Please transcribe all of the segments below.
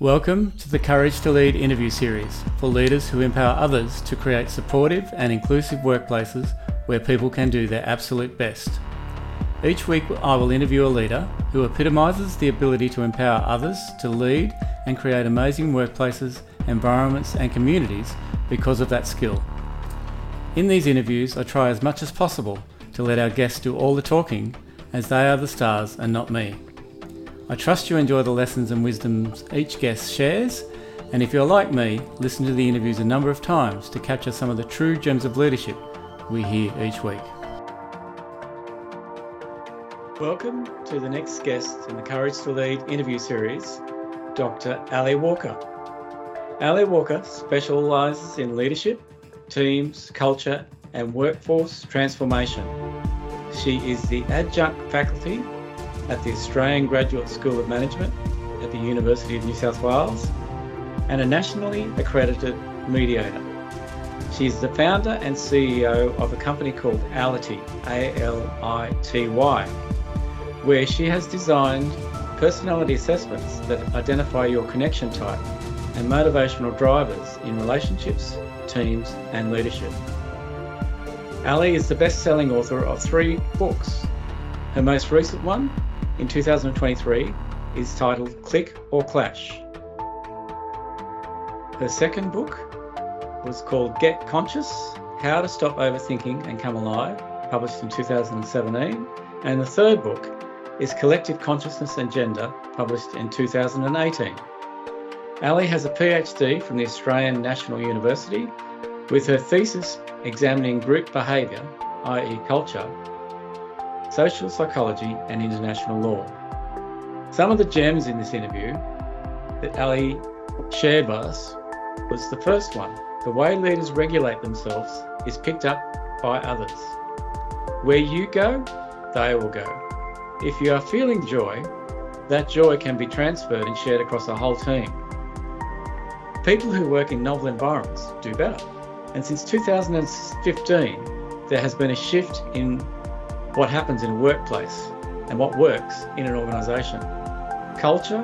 Welcome to the Courage to Lead interview series for leaders who empower others to create supportive and inclusive workplaces where people can do their absolute best. Each week, I will interview a leader who epitomises the ability to empower others to lead and create amazing workplaces, environments, and communities because of that skill. In these interviews, I try as much as possible to let our guests do all the talking, as they are the stars and not me. I trust you enjoy the lessons and wisdoms each guest shares, and if you're like me, listen to the interviews a number of times to capture some of the true gems of leadership we hear each week. Welcome to the next guest in the Courage to Lead interview series, Dr. Ali Walker. Ali Walker specialises in leadership, teams, culture, and workforce transformation. She is the adjunct faculty at the Australian Graduate School of Management at the University of New South Wales and a nationally accredited mediator. She is the founder and CEO of a company called Ality, A-L-I-T-Y, where she has designed personality assessments that identify your connection type and motivational drivers in relationships, teams, and leadership. Ali is the best selling author of three books. Her most recent one, in 2023 is titled Click or Clash. Her second book was called Get Conscious How to Stop Overthinking and Come Alive, published in 2017. And the third book is Collective Consciousness and Gender, published in 2018. Ali has a PhD from the Australian National University, with her thesis examining group behaviour, i.e., culture, social psychology, and international law. Some of the gems in this interview that Ali shared with us was the first one the way leaders regulate themselves is picked up by others. Where you go, they will go. If you are feeling joy, that joy can be transferred and shared across a whole team. People who work in novel environments do better. And since 2015, there has been a shift in what happens in a workplace and what works in an organisation. Culture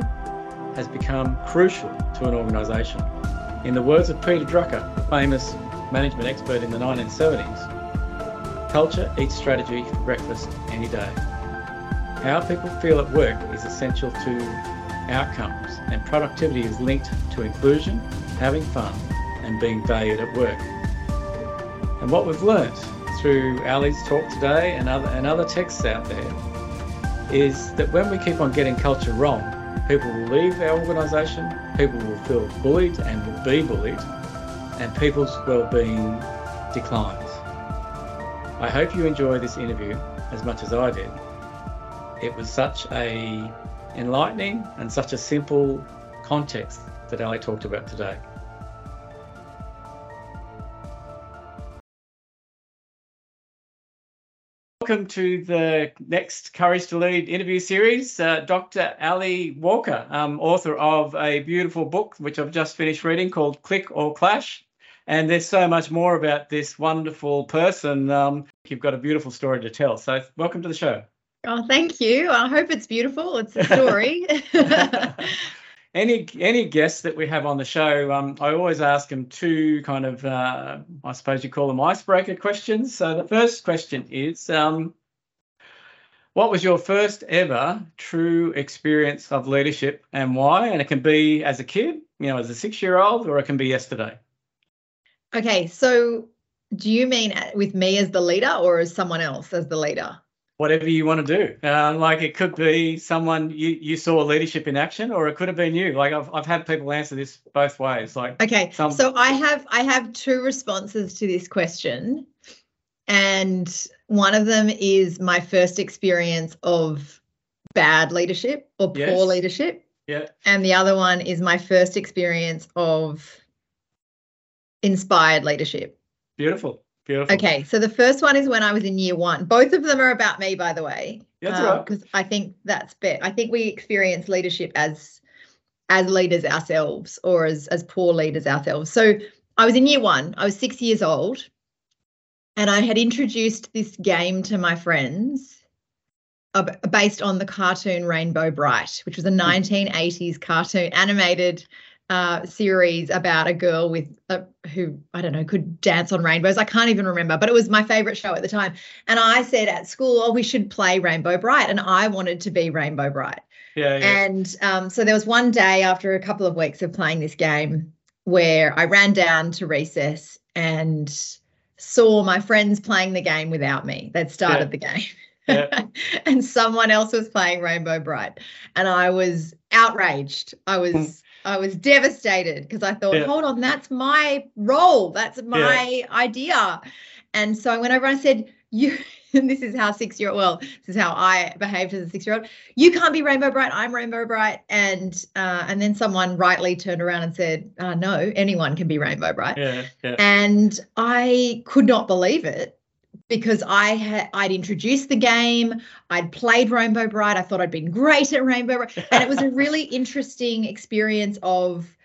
has become crucial to an organisation. In the words of Peter Drucker, famous management expert in the 1970s, culture eats strategy for breakfast any day. How people feel at work is essential to outcomes, and productivity is linked to inclusion, having fun, and being valued at work. And what we've learnt through Ali's talk today and other and other texts out there is that when we keep on getting culture wrong, people will leave our organisation, people will feel bullied and will be bullied, and people's well-being declines. I hope you enjoy this interview as much as I did. It was such a enlightening and such a simple context that Ali talked about today. Welcome to the next Courage to Lead interview series. Uh, Dr. Ali Walker, um, author of a beautiful book, which I've just finished reading called Click or Clash. And there's so much more about this wonderful person. Um, you've got a beautiful story to tell. So, welcome to the show. Oh, thank you. I hope it's beautiful. It's a story. any any guests that we have on the show, um, I always ask them two kind of, uh, I suppose you call them icebreaker questions. So the first question is, um, what was your first ever true experience of leadership and why? And it can be as a kid, you know, as a six year old, or it can be yesterday. Okay, so do you mean with me as the leader or as someone else as the leader? Whatever you want to do. Uh, like it could be someone you, you saw leadership in action, or it could have been you. Like I've, I've had people answer this both ways. Like okay, some... so I have I have two responses to this question, and one of them is my first experience of bad leadership or poor yes. leadership. Yeah. And the other one is my first experience of inspired leadership. Beautiful. Beautiful. Okay, so the first one is when I was in year one. Both of them are about me, by the way. That's um, right. Because I think that's bit. I think we experience leadership as as leaders ourselves, or as as poor leaders ourselves. So I was in year one. I was six years old, and I had introduced this game to my friends based on the cartoon Rainbow Brite, which was a 1980s cartoon animated uh, series about a girl with a, who I don't know could dance on rainbows. I can't even remember, but it was my favorite show at the time. And I said at school, "Oh, we should play Rainbow Brite," and I wanted to be Rainbow Brite. Yeah, yeah. And um, so there was one day after a couple of weeks of playing this game where I ran down to recess and saw my friends playing the game without me. They'd started yeah. the game. Yeah. and someone else was playing Rainbow Brite, And I was outraged. I was hmm. I was devastated because I thought, yeah. hold on, that's my role. That's my idea. And so I went over and I said, you and this is how six year old well this is how i behaved as a six year old you can't be rainbow Brite, i'm rainbow Brite. and uh, and then someone rightly turned around and said uh, no anyone can be rainbow Brite. yeah, yeah. and i could not believe it because i had i'd introduced the game i'd played rainbow Brite, i thought i'd been great at rainbow Brite, and it was a really interesting experience of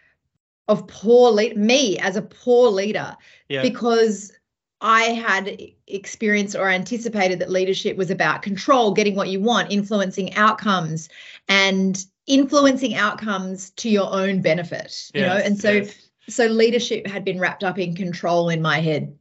of poor lead me as a poor leader yeah. because I had experienced or anticipated that leadership was about control, getting what you want, influencing outcomes, and influencing outcomes to your own benefit. You yes, know, and so yes. so leadership had been wrapped up in control in my head.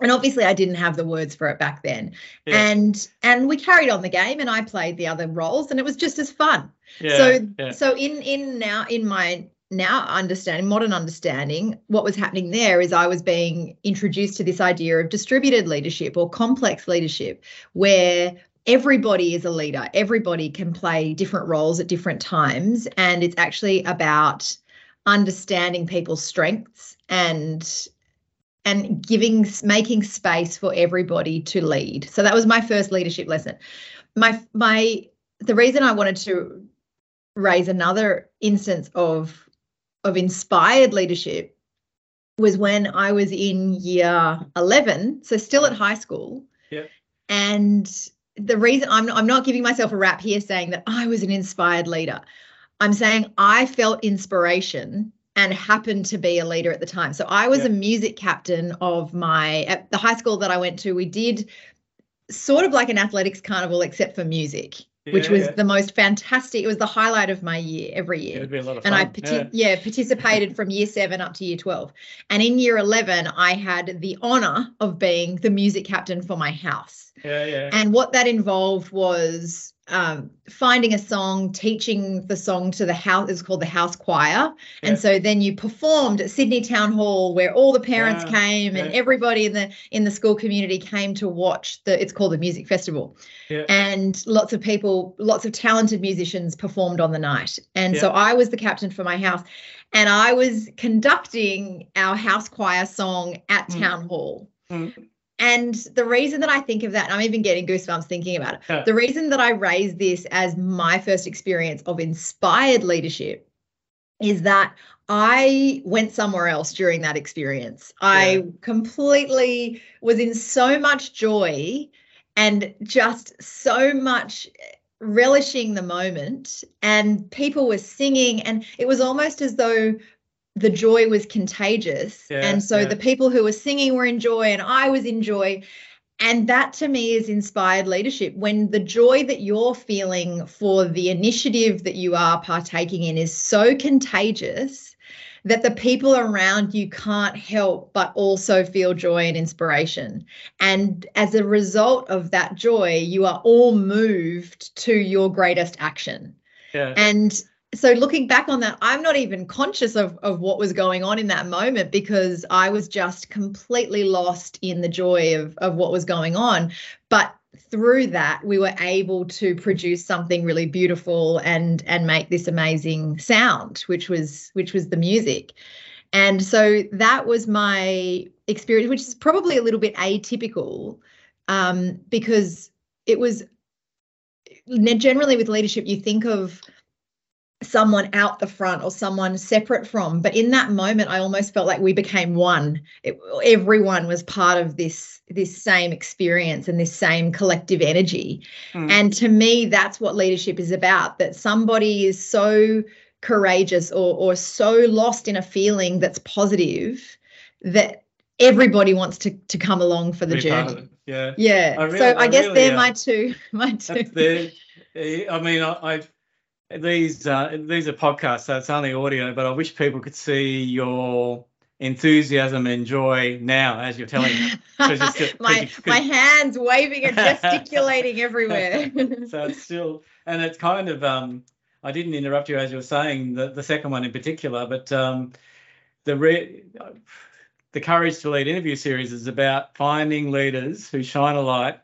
And obviously I didn't have the words for it back then. Yeah. And and we carried on the game and I played the other roles and it was just as fun. Yeah, so yeah. so in in now in my now understanding modern understanding what was happening there is i was being introduced to this idea of distributed leadership or complex leadership where everybody is a leader everybody can play different roles at different times and it's actually about understanding people's strengths and and giving making space for everybody to lead so that was my first leadership lesson my my the reason i wanted to raise another instance of of inspired leadership was when I was in year 11, so still at high school. Yeah. And the reason I'm I'm not giving myself a rap here saying that I was an inspired leader. I'm saying I felt inspiration and happened to be a leader at the time. So I was yeah. a music captain of my at the high school that I went to. We did sort of like an athletics carnival except for music which was yeah. the most fantastic. It was the highlight of my year every year. It'd be a lot of fun. And I partic- yeah. yeah. participated from year seven up to year 12. And in year 11, I had the honor of being the music captain for my house. Yeah, yeah. And what that involved was um, finding a song, teaching the song to the house. It's called the house choir, yeah. and so then you performed at Sydney Town Hall, where all the parents yeah. came and everybody in the in the school community came to watch the. It's called the music festival, yeah. and lots of people, lots of talented musicians performed on the night. And so I was the captain for my house, and I was conducting our house choir song at mm. Town Hall. Mm. And the reason that I think of that, and I'm even getting goosebumps thinking about it. The reason that I raise this as my first experience of inspired leadership is that I went somewhere else during that experience. Yeah. I completely was in so much joy and just so much relishing the moment and people were singing and it was almost as though the joy was contagious. Yeah, and so yeah. the people who were singing were in joy and I was in joy. And that to me is inspired leadership. When the joy that you're feeling for the initiative that you are partaking in is so contagious that the people around you can't help but also feel joy and inspiration. And as a result of that joy, you are all moved to your greatest action. Yeah. And so looking back on that i'm not even conscious of, of what was going on in that moment because i was just completely lost in the joy of, of what was going on. But through that we were able to produce something really beautiful and and make this amazing sound which was which was the music. And so that was my experience which is probably a little bit atypical um, because it was generally with leadership you think of someone out the front or someone separate from. But in that moment i almost felt like we became one. It, everyone was part of this this same experience and this same collective energy. Mm. and to me that's what leadership is about that somebody is so courageous or or so lost in a feeling that's positive that everybody wants to to come along for the Be journey. yeah. Yeah. Really, so i, I guess really, they're my two my two. I mean, I, I these uh, these are podcasts, so it's only audio. But I wish people could see your enthusiasm and joy now as you're telling me. my my hands waving and gesticulating everywhere. so it's still, and it's kind of. Um, I didn't interrupt you as you were saying the the second one in particular, but um, the re- the Courage to Lead interview series is about finding leaders who shine a light,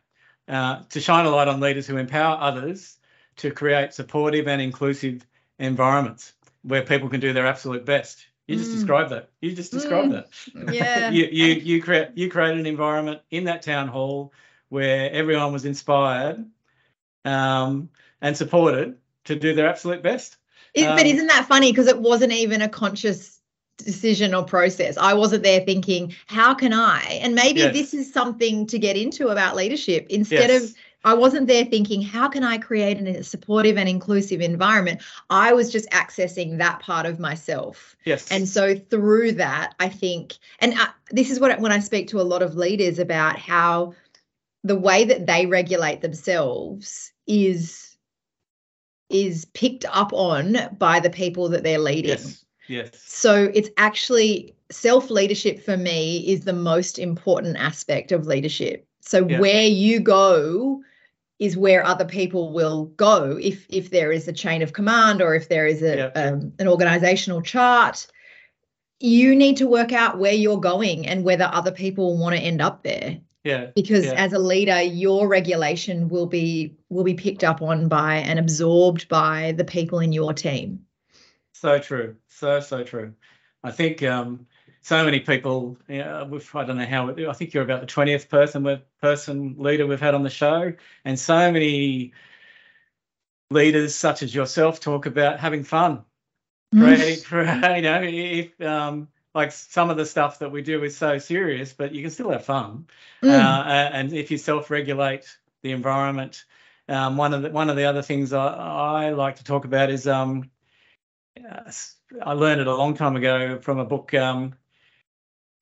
uh, to shine a light on leaders who empower others to create supportive and inclusive environments where people can do their absolute best. You just mm. described that. You just described mm. that. Yeah. you you you create you create an environment in that town hall where everyone was inspired um, and supported to do their absolute best. Is, um, but isn't that funny? Because it wasn't even a conscious decision or process. I wasn't there thinking, how can I? And maybe yes. this is something to get into about leadership. Instead yes. of I wasn't there thinking, how can I create a supportive and inclusive environment? I was just accessing that part of myself. Yes. And so through that, I think, and I, this is what when I speak to a lot of leaders about how the way that they regulate themselves is is picked up on by the people that they're leading. Yes. Yes. So it's actually self leadership for me is the most important aspect of leadership. So yeah. where you go is where other people will go if if there is a chain of command or if there is a yeah. um, an organizational chart. You need to work out where you're going and whether other people want to end up there. Yeah because yeah. as a leader your regulation will be will be picked up on by and absorbed by the people in your team. So true. So so true. I think um so many people you know, i don't know how i think you're about the 20th person with person leader we've had on the show and so many leaders such as yourself talk about having fun mm. you know if um like some of the stuff that we do is so serious, but you can still have fun. Mm. Uh, and if you self-regulate the environment, um, one of the one of the other things I, I like to talk about is um, I learned it a long time ago from a book, um,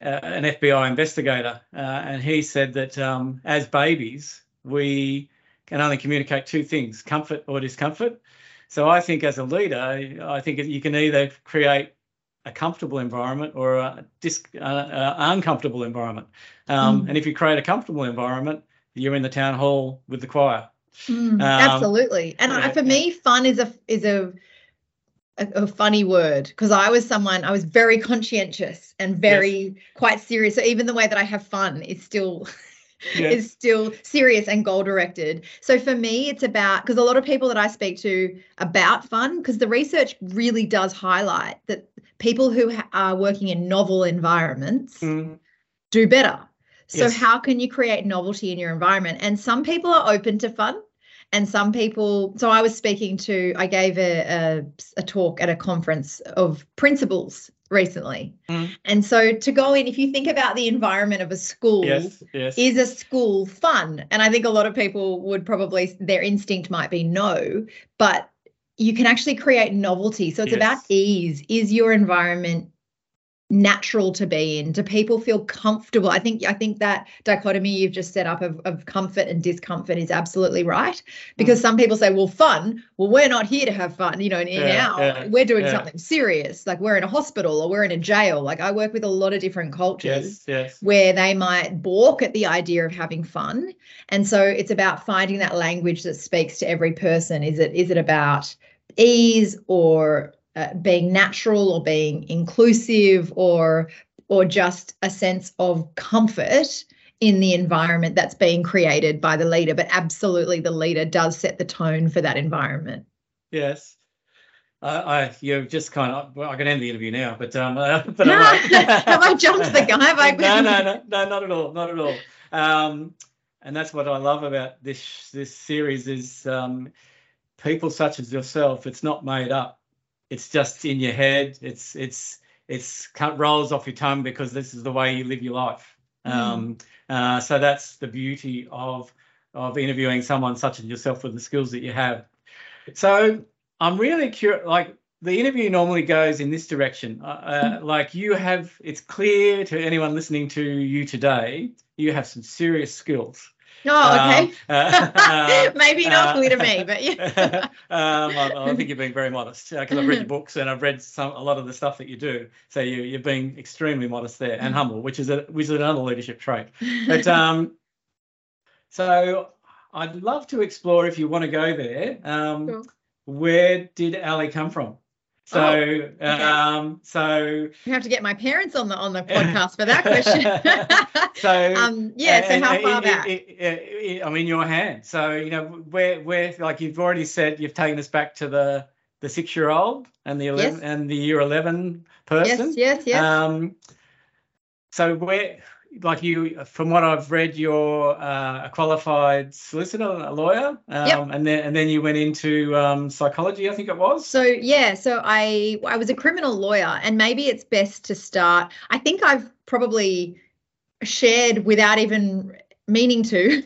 uh, an FBI investigator, uh, and he said that um, as babies we can only communicate two things: comfort or discomfort. So I think as a leader, I think you can either create a comfortable environment or a dis, uh, uh, uncomfortable environment. Um, mm. And if you create a comfortable environment, you're in the town hall with the choir. Mm, um, absolutely. And yeah, for me, fun is a is a a, a funny word because I was someone I was very conscientious and very yes. quite serious. So even the way that I have fun is still yes. is still serious and goal directed. So for me, it's about because a lot of people that I speak to about fun, because the research really does highlight that people who are working in novel environments mm. do better. So yes. how can you create novelty in your environment? And some people are open to fun and some people so i was speaking to i gave a, a, a talk at a conference of principals recently. Mm. And so to go in, if you think about the environment of a school, yes, yes. is a school fun? And I think a lot of people would probably, their instinct might be no, but you can actually create novelty. So it's yes. about ease. Is your environment natural to be in do people feel comfortable i think i think that dichotomy you've just set up of, of comfort and discomfort is absolutely right because mm. some people say well fun well we're not here to have fun you know in, in yeah, our yeah, we're doing yeah. something serious like we're in a hospital or we're in a jail like i work with a lot of different cultures yes, yes. where they might balk at the idea of having fun and so it's about finding that language that speaks to every person is it is it about ease or uh, being natural or being inclusive or or just a sense of comfort in the environment that's being created by the leader but absolutely the leader does set the tone for that environment yes uh, I you've just kind of well, I can end the interview now, but um, uh, but have I jumped the gun? Have I? no, no, no, no, not at all, not at all. Um, and that's what I love about this this series is um, people such as yourself. It's not made up it's just in your head. It's it's it's rolls off your tongue because this is the way you live your life. Mm. Um, uh, so that's the beauty of of interviewing someone such as yourself with the skills that you have. So I'm really curious. Like the interview normally goes in this direction. Uh, uh, like you have, it's clear to anyone listening to you today, you have some serious skills. Oh, okay. Um, uh, Maybe not uh, to me, but yeah. um, I, I, think you're being very modest because I've read your books and I've read some a lot of the stuff that you do. So you you're being extremely modest there and humble, which is a which is another leadership trait. But um, so I'd love to explore if you want to go there. Um. Where did Ali come from? So, oh, okay. um, so you have to get my parents on the on the podcast for that question. so, um, yeah. So, how far back? I'm in your hand. So, you know, where where like you've already said, you've taken us back to the the six year old and the 11 yes. and the year 11 person. Yes, yes, yes. Um, so where like you, from what I've read, you're uh, a qualified solicitor, a lawyer, um, yep. and then and then you went into um, psychology, I think it was. So yeah, so I I was a criminal lawyer, and maybe it's best to start. I think I've probably shared without even meaning to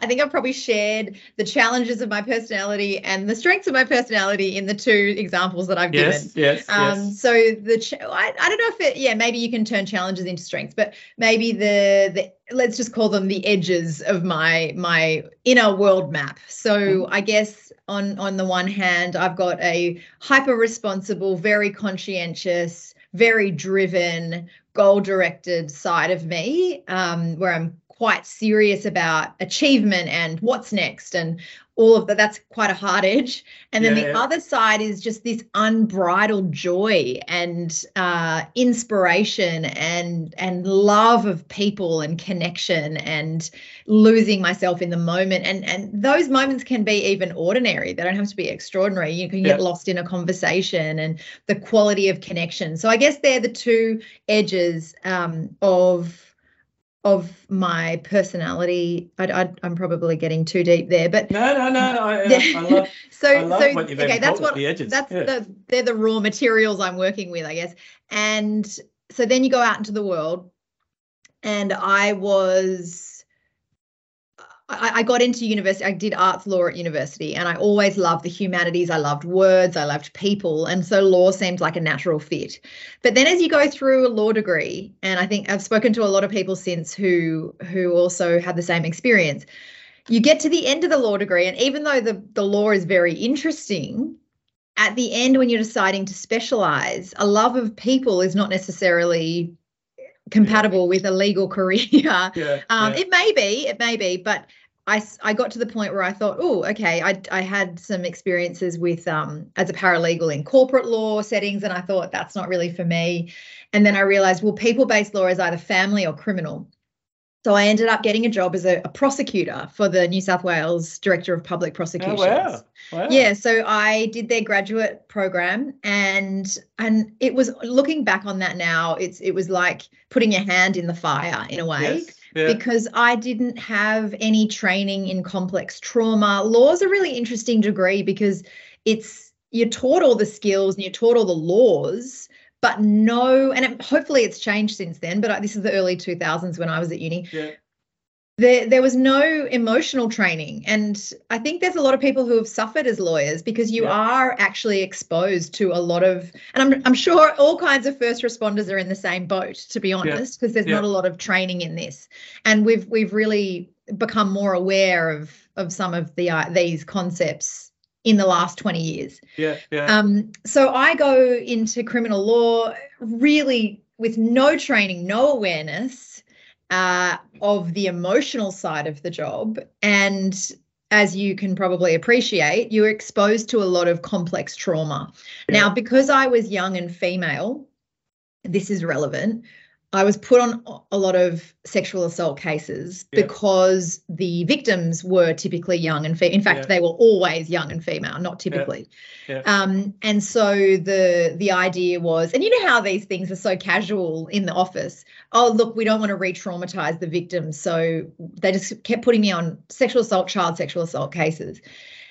I think I've probably shared the challenges of my personality and the strengths of my personality in the two examples that I've yes, given. Yes, um, yes. So the ch- I, I don't know if it yeah maybe you can turn challenges into strengths, but maybe the the let's just call them the edges of my my inner world map. So mm-hmm. I guess on on the one hand I've got a hyper responsible, very conscientious, very driven, goal directed side of me um, where I'm quite serious about achievement and what's next and all of that. That's quite a hard edge. And then yeah, the yeah. other side is just this unbridled joy and uh, inspiration and and love of people and connection and losing myself in the moment. And and those moments can be even ordinary. They don't have to be extraordinary. You can get yeah. lost in a conversation and the quality of connection. So i guess they're the two edges um, of of my personality. I, am probably getting too deep there, but no, no, no. I, I love, so, I love so okay, that's what the edges. That's yeah. the they're the raw materials I'm working with, I guess. And so then you go out into the world, and I was I, I got into university. I did arts law at university, and I always loved the humanities. I loved words. I loved people, and so law seemed like a natural fit. But then, as you go through a law degree, and I think I've spoken to a lot of people since who who also had the same experience. You get to the end of the law degree, and even though the the law is very interesting, at the end when you're deciding to specialize, a love of people is not necessarily compatible yeah. with a legal career. yeah, um, yeah. It may be, it may be, but I, I got to the point where I thought, oh, okay, I, I had some experiences with um, as a paralegal in corporate law settings, and I thought that's not really for me. And then I realized, well, people based law is either family or criminal. So I ended up getting a job as a, a, prosecutor for the New South Wales Director of Public Prosecutions. Oh, wow. wow. Yeah, so I did their graduate program and and it was looking back on that now, it's it was like putting your hand in the fire in a way. Yes. Yeah. Because I didn't have any training in complex trauma. Law is a really interesting degree because it's you're taught all the skills and you're taught all the laws, but no, and it, hopefully it's changed since then, but this is the early 2000s when I was at uni. Yeah. There, there was no emotional training. And I think there's a lot of people who have suffered as lawyers because you yeah. are actually exposed to a lot of, and I'm, I'm sure all kinds of first responders are in the same boat, to be honest, because yeah. there's yeah. not a lot of training in this. And we've, we've really become more aware of, of some of the, uh, these concepts in the last 20 years. Yeah, yeah. Um, so I go into criminal law really with no training, no awareness uh, of the emotional side of the job. And as you can probably appreciate, you're exposed to a lot of complex trauma. Yeah. Now, because I was young and female, this is relevant. I was put on a lot of sexual assault cases because the victims were typically young and fe- in fact they were always young and female, not typically. Um, and so the the idea was, and you know how these things are so casual in the office. Oh, look, we don't want to re-traumatize the victims, so they just kept putting me on sexual assault, child sexual assault cases.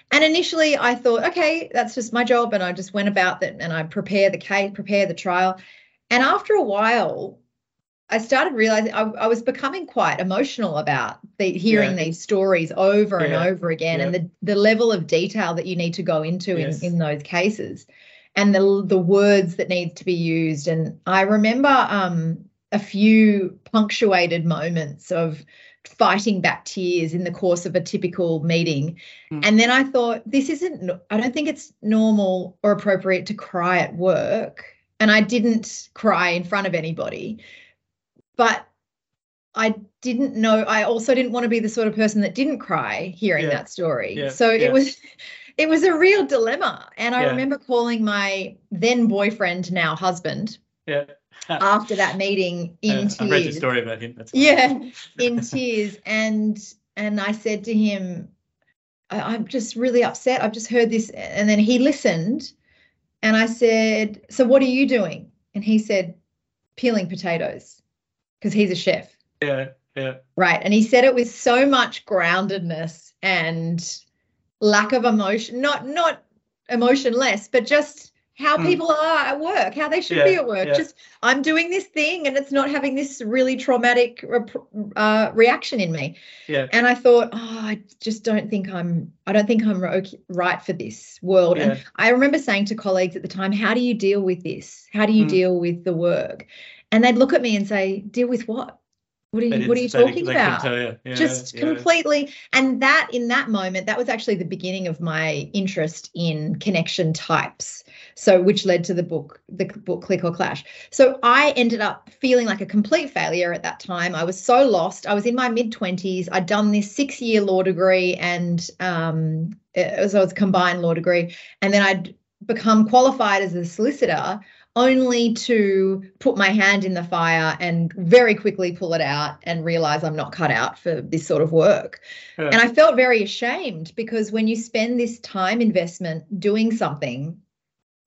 And initially, I thought, okay, that's just my job, and I just went about that and I prepare the case, prepare the trial. And after a while, I started realizing I, I, was becoming quite emotional about the, hearing yeah. these stories over yeah. and over again, yeah. and the the level of detail that you need to go into yes. in in those cases, and the the words that need to be used. And I remember um, a few punctuated moments of fighting back tears in the course of a typical meeting. Mm. And then I thought, this isn't, I don't think it's normal or appropriate to cry at work. And I didn't cry in front of anybody. But I didn't know, I also didn't want to be the sort of person that didn't cry hearing yeah. that story. Yeah. So yeah. it was, it was a real dilemma. And I remember calling my then boyfriend, now husband. Yeah after that meeting in uh, tears. I read the story about him. That's yeah, in tears, and and I said to him, I'm just really upset. I've just heard this, and then he listened, and I said, "So what are you doing?" And he said, "Peeling potatoes," because he's a chef. Yeah, yeah. Right, and he said it with so much groundedness and lack of emotion, not not emotionless, but just how mm. people are at work, how they should yeah, be at work. Yeah. Just I'm doing this thing and it's not having this really traumatic uh, reaction in me. Yeah. And I thought, oh, I just don't think I'm. I don't think I'm right for this world. Yeah. And I remember saying to colleagues at the time, how do you deal with this? How do you mm. deal with the work? And they'd look at me and say, deal with what? What are you, what are you talking about? Yeah, Just yeah. completely. And that in that moment, that was actually the beginning of my interest in connection types. So, which led to the book, the book Click or Clash. So, I ended up feeling like a complete failure at that time. I was so lost. I was in my mid 20s. I'd done this six year law degree and um, it was, it was a combined law degree. And then I'd become qualified as a solicitor only to put my hand in the fire and very quickly pull it out and realize I'm not cut out for this sort of work. Yeah. And I felt very ashamed because when you spend this time investment doing something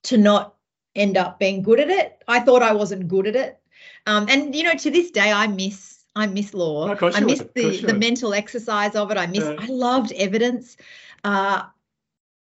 to not end up being good at it, I thought I wasn't good at it. Um, and you know, to this day, I miss I miss law. I miss the the mental exercise of it. I miss. Yeah. I loved evidence. Uh,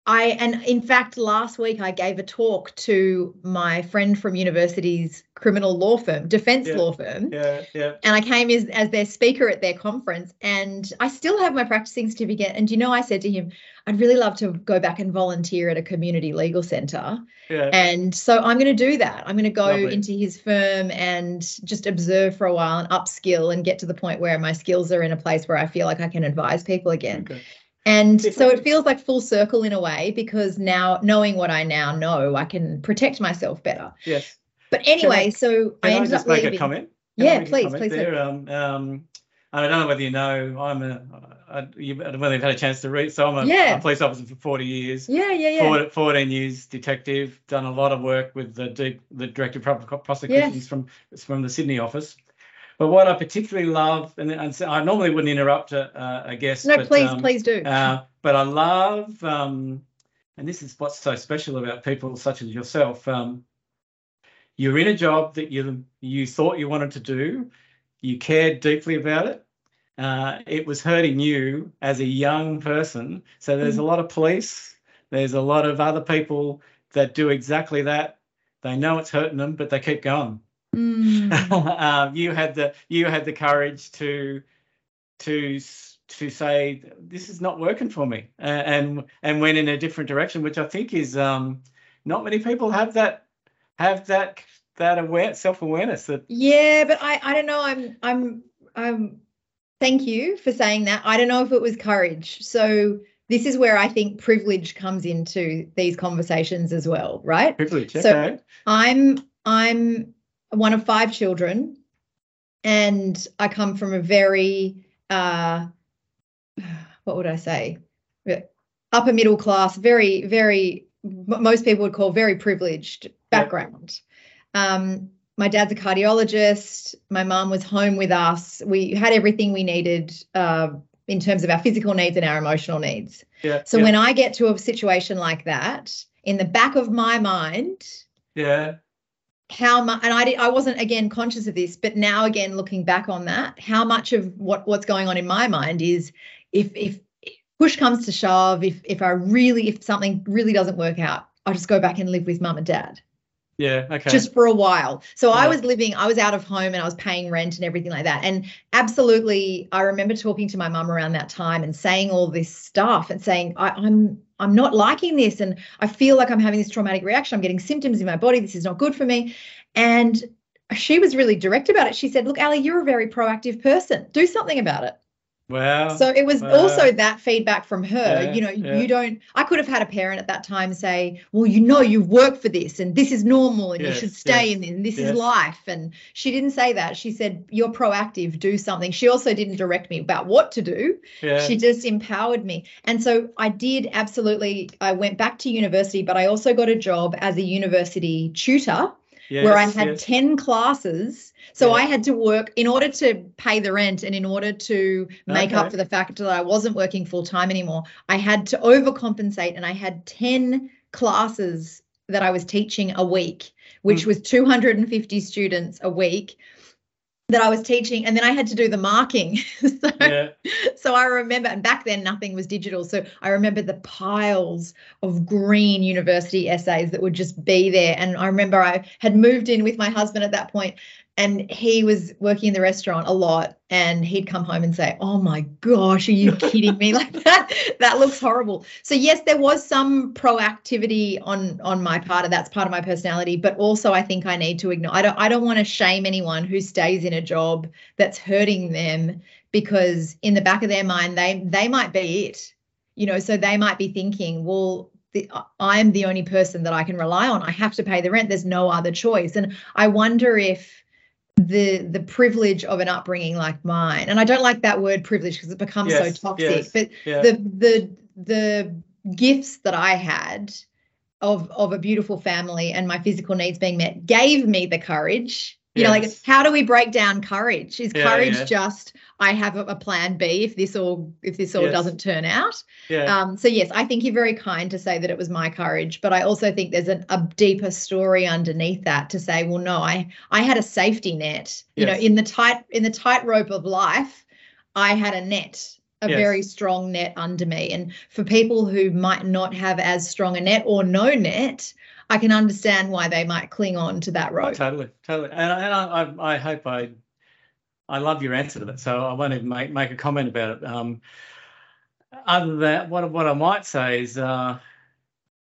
I and in fact last week I gave a talk to my friend from university's criminal law firm, defense yeah, law firm. Yeah, yeah. And I came as, as their speaker at their conference and I still have my practicing certificate. And you know, I said to him, I'd really love to go back and volunteer at a community legal center. Yeah. And so I'm going to do that. I'm going to go Lovely. into his firm and just observe for a while and upskill and get to the point where my skills are in a place where I feel like I can advise people again. Okay. And so it feels like full circle in a way because now knowing what I now know, I can protect myself better. Yes. But anyway, I, so I ended I just up make leaving. a comment? Can yeah, please, comment please. There, um, um, I don't know whether you know, I'm a, I, you, know whether you've had a chance to read. So I'm a, yeah. a police officer for 40 years. Yeah, yeah, yeah. 14, 14 years detective, done a lot of work with the the director of public prosecutions from from the Sydney office. But what I particularly love, and, and I normally wouldn't interrupt a, a guest. No, but, please, um, please do. Uh, but I love, um, and this is what's so special about people such as yourself. Um, you're in a job that you you thought you wanted to do, you cared deeply about it. Uh, it was hurting you as a young person. So there's mm. a lot of police. There's a lot of other people that do exactly that. They know it's hurting them, but they keep going. Mm. um, you had the you had the courage to to to say this is not working for me and and went in a different direction, which I think is um, not many people have that have that that aware self awareness that. Yeah, but I I don't know. I'm I'm I'm. Thank you for saying that. I don't know if it was courage. So this is where I think privilege comes into these conversations as well, right? Privilege. Okay. So I'm I'm one of five children, and I come from a very uh, what would I say, upper middle class, very very most people would call very privileged background. Yep. Um, my dad's a cardiologist. My mom was home with us. We had everything we needed uh, in terms of our physical needs and our emotional needs. Yeah, so yeah. when I get to a situation like that, in the back of my mind, yeah, how much and I did, I wasn't again conscious of this but now again looking back on that how much of what what's going on in my mind is if if push comes to shove if if I really if something really doesn't work out I'll just go back and live with mum and dad. Yeah okay. Just for a while. So yeah. I was living I was out of home and I was paying rent and everything like that. And absolutely I remember talking to my mum around that time and saying all this stuff and saying I, I'm I'm not liking this and I feel like I'm having this traumatic reaction. I'm getting symptoms in my body. This is not good for me. And she was really direct about it. She said, Look, Ali, you're a very proactive person. Do something about it. Wow. So it was also that feedback from her. Yeah, you know, yeah. you don't, I could have had a parent at that time say, well, you know, you've worked for this and this is normal and Yes, you should stay yes, in this and this yes. is life. And she didn't say that. She said, you're proactive, do something. She also didn't direct me about what to do. yeah. She just empowered me. And so I did absolutely, I went back to university, but I also got a job as a university tutor where I had. 10 classes. So Yeah. I had to work in order to pay the rent and in order to make up for the fact that I wasn't working full time anymore. I had to overcompensate and I had 10 classes that I was teaching a week, which Mm. was 250 students a week that I was teaching. And then I had to do the marking. so, Yeah. so I remember, and back then nothing was digital. So I remember the piles of green university essays that would just be there. And I remember I had moved in with my husband at that point, and he was working in the restaurant a lot. And he'd come home and say, Oh my gosh, are you kidding me? Like that, that looks horrible. So yes, there was some proactivity on on my part, and that's part of my personality. But also I think I need to ignore I don't I don't want to shame anyone who stays in a job that's hurting them because in the back of their mind they they might be it you know so they might be thinking well the, i'm the only person that i can rely on i have to pay the rent there's no other choice and i wonder if the the privilege of an upbringing like mine and i don't like that word privilege because it becomes Yes, so toxic yes, but yeah. the the the gifts that i had of of a beautiful family and my physical needs being met gave me the courage you know like how do we break down courage is Yeah, courage yeah. just i have a, a plan b if this all if this all Yes. doesn't turn out yeah. um so yes i think you're very kind to say that it was my courage but i also think there's a, a deeper story underneath that to say well no i i had a safety net you know in the tight in the tightrope of life i had a net a Yes. very strong net under me and for people who might not have as strong a net or no net i can understand why they might cling on to that Oh, rope totally, totally. And, and I, I, I hope I, I love your answer to that. So I won't even make, make a comment about it. Um, other than that, what what I might say is, uh,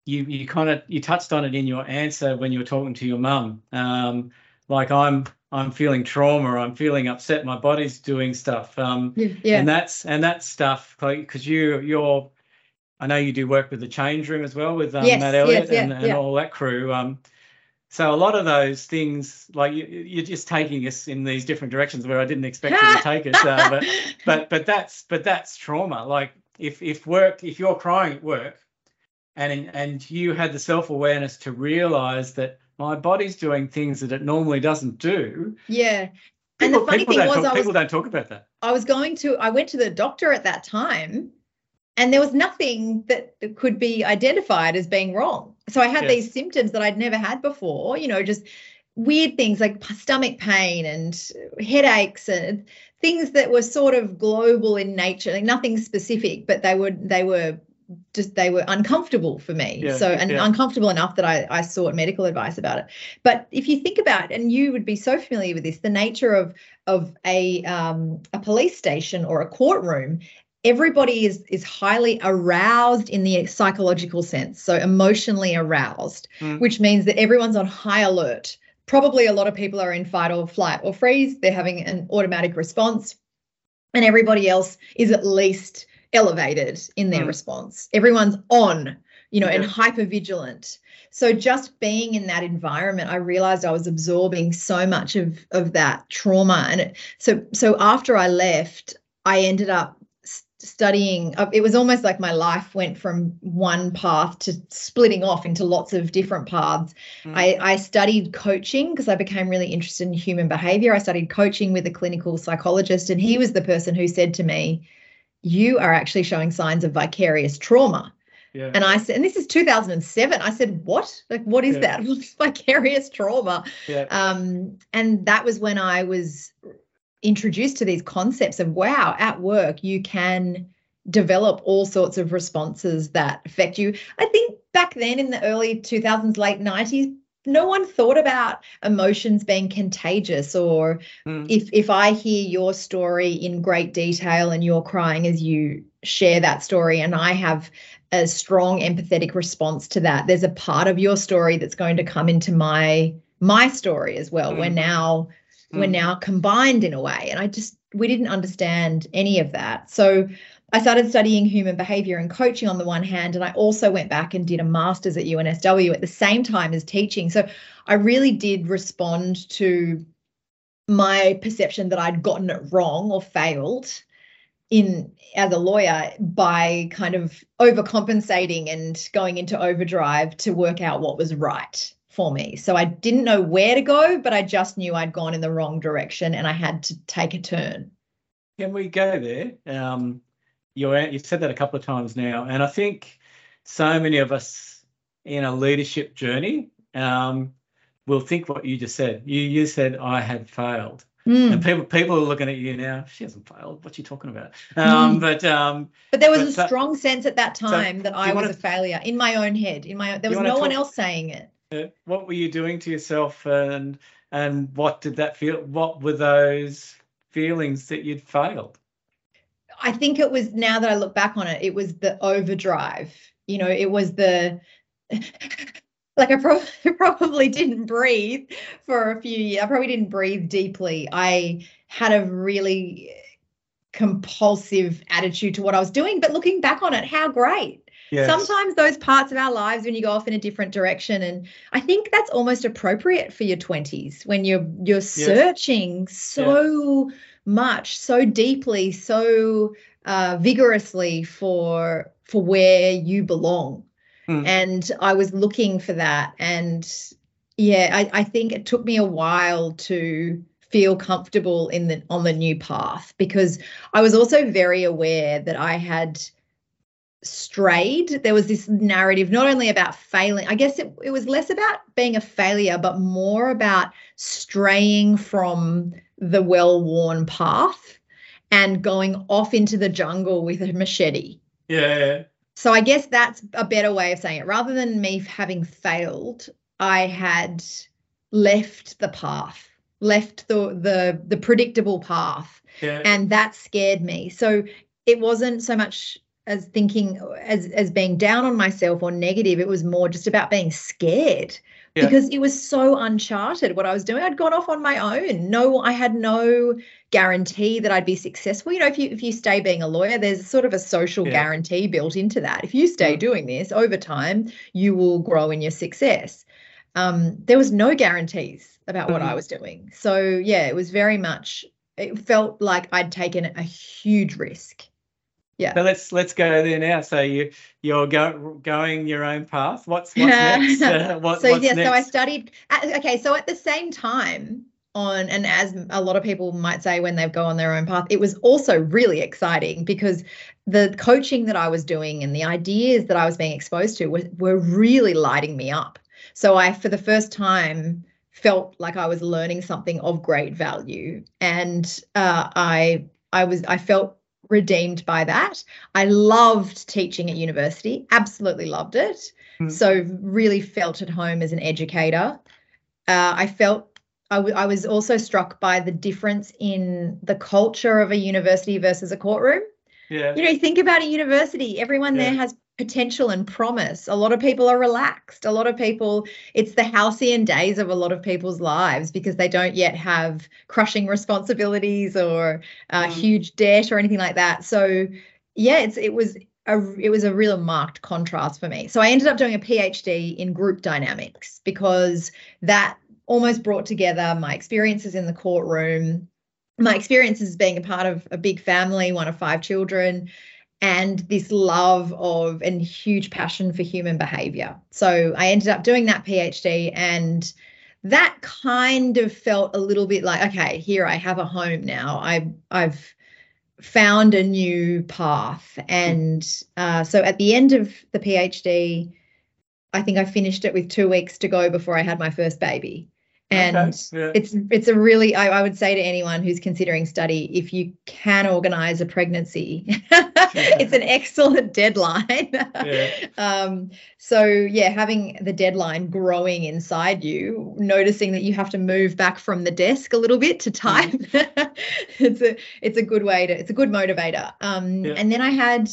you you kind of you touched on it in your answer when you were talking to your mum. Um, like I'm I'm feeling trauma. I'm feeling upset. My body's doing stuff. Um, yeah and that's and that stuff because you you're I know you do work with the change room as well with um, Yes, Matt yes, Elliott yeah, and, and yeah. all that crew. Um, so a lot of those things, like you, you're just taking us in these different directions where I didn't expect you to take us. Uh, but but but that's but that's trauma. Like if if work if you're crying at work, and and you had the self awareness to realize that my body's doing things that it normally doesn't do. yeah and the funny thing was talk, i was people don't talk about that. I was going to, I went to the doctor at that time and there was nothing that could be identified as being wrong. So I had Yes. these symptoms that I'd never had before, you know, just weird things like stomach pain and headaches and things that were sort of global in nature, like nothing specific, but they were, they were just they were uncomfortable for me Yeah, so and yeah. uncomfortable enough that I, I sought medical advice about it but if you think about and you would be so familiar with this the nature of of a um, a police station or a courtroom everybody is is highly aroused in the psychological sense so emotionally aroused Mm. which means that everyone's on high alert. Probably a lot of people are in fight or flight or freeze. They're having an automatic response. And everybody else is at least elevated in their Mm. response. Everyone's on you know and hyper vigilant so just being in that environment i realized i was absorbing so much of of that trauma. And it, so so after i left i ended up studying uh, it was almost like my life went from one path to splitting off into lots of different paths Mm. I, I studied coaching because I became really interested in human behavior. I studied coaching with a clinical psychologist, and he was the person who said to me, You are actually showing signs of vicarious trauma. Yeah. And I said, and this is 2007. I said, What? Like, what is Yeah. that? Vicarious trauma? yeah. Um, and that was when I was introduced to these concepts of wow, at work, you can develop all sorts of responses that affect you. I think back then in the early 2000s, late 90s, no one thought about emotions being contagious or Mm. if if I hear your story in great detail and you're crying as you share that story and I have a strong empathetic response to that there's a part of your story that's going to come into my my story as well. Mm. We're now mm. we're now combined in a way, and I just we didn't understand any of that. So I started studying human behavior and coaching on the one hand, and I also went back and did a master's at UNSW at the same time as teaching. So I really did respond to my perception that I'd gotten it wrong or failed in as a lawyer by kind of overcompensating and going into overdrive to work out what was right for me. So I didn't know where to go, but I just knew I'd gone in the wrong direction and I had to take a turn. Can we go there? Um, you you've said that a couple of times now, and I think so many of us in a leadership journey um, will think what you just said. You you said I had failed. Mm. And people people are looking at you now. She hasn't failed. What you talking about? Um, mm. But um, but there was but, a strong sense at that time so that I was to, a failure in my own head. In my there was no talk, one else saying it. What were you doing to yourself, and and what did that feel? What were those feelings that you'd failed? I think it was now that I look back on it, it was the overdrive. You know, it was the like I, pro- probably didn't breathe for a few years. I probably didn't breathe deeply. I had a really compulsive attitude to what I was doing. But looking back on it, how great. Yes. Sometimes those parts of our lives when you go off in a different direction. And I think that's almost appropriate for your 20s when you're you're yes. searching so yeah. much, so deeply, so uh, vigorously for for where you belong. Mm. And I was looking for that. And yeah, I, I think it took me a while to feel comfortable in the on the new path because I was also very aware that I had strayed. There was this narrative not only about failing, I guess it, it was less about being a failure, but more about straying from the well-worn path and going off into the jungle with a machete. Yeah. So I guess that's a better way of saying it. Rather than me having failed, I had left the path, left the the the predictable path. Yeah. And that scared me. So it wasn't so much as thinking as as being down on myself or negative. It was more just about being scared yeah. because it was so uncharted what I was doing. I'd gone off on my own. No, I had no guarantee that I'd be successful. You know, if you if you stay being a lawyer, there's sort of a social yeah. guarantee built into that. If you stay doing this over time, you will grow in your success. Um, there was no guarantees about what mm-hmm. I was doing. So yeah, it was very much. It felt like I'd taken a huge risk yeah. So let's let's go there now. So you you're go, going your own path. What's what's next? Uh, what, so yeah, next? so I studied. Okay, so at the same time on, and as a lot of people might say when they go on their own path, it was also really exciting because the coaching that I was doing and the ideas that I was being exposed to were, were really lighting me up. So I, for the first time, felt like I was learning something of great value, and uh, I I was I felt redeemed by that. I loved teaching at university, absolutely loved it. Mm. So, really felt at home as an educator. Uh, I felt I, w- I was also struck by the difference in the culture of a university versus a courtroom. Yeah. You know, think about a university, everyone yeah. there has potential and promise. A lot of people are relaxed. A lot of people, it's the halcyon days of a lot of people's lives because they don't yet have crushing responsibilities or uh, mm. huge debt or anything like that. So, yeah, it's it was a it was a real marked contrast for me. So I ended up doing a PhD in group dynamics because that almost brought together my experiences in the courtroom, my experiences being a part of a big family, one of five children, and this love of and huge passion for human behavior. So I ended up doing that PhD and that kind of felt a little bit like okay, here I have a home now. I I've found a new path and uh, so at the end of the PhD I think I finished it with 2 weeks to go before I had my first baby and okay, yeah. it's it's a really I, I, would say to anyone who's considering study if you can organize a pregnancy it's an excellent deadline yeah. um, so yeah having the deadline growing inside you noticing that you have to move back from the desk a little bit to type mm. it's a it's a good way to it's a good motivator um, yeah. and then i had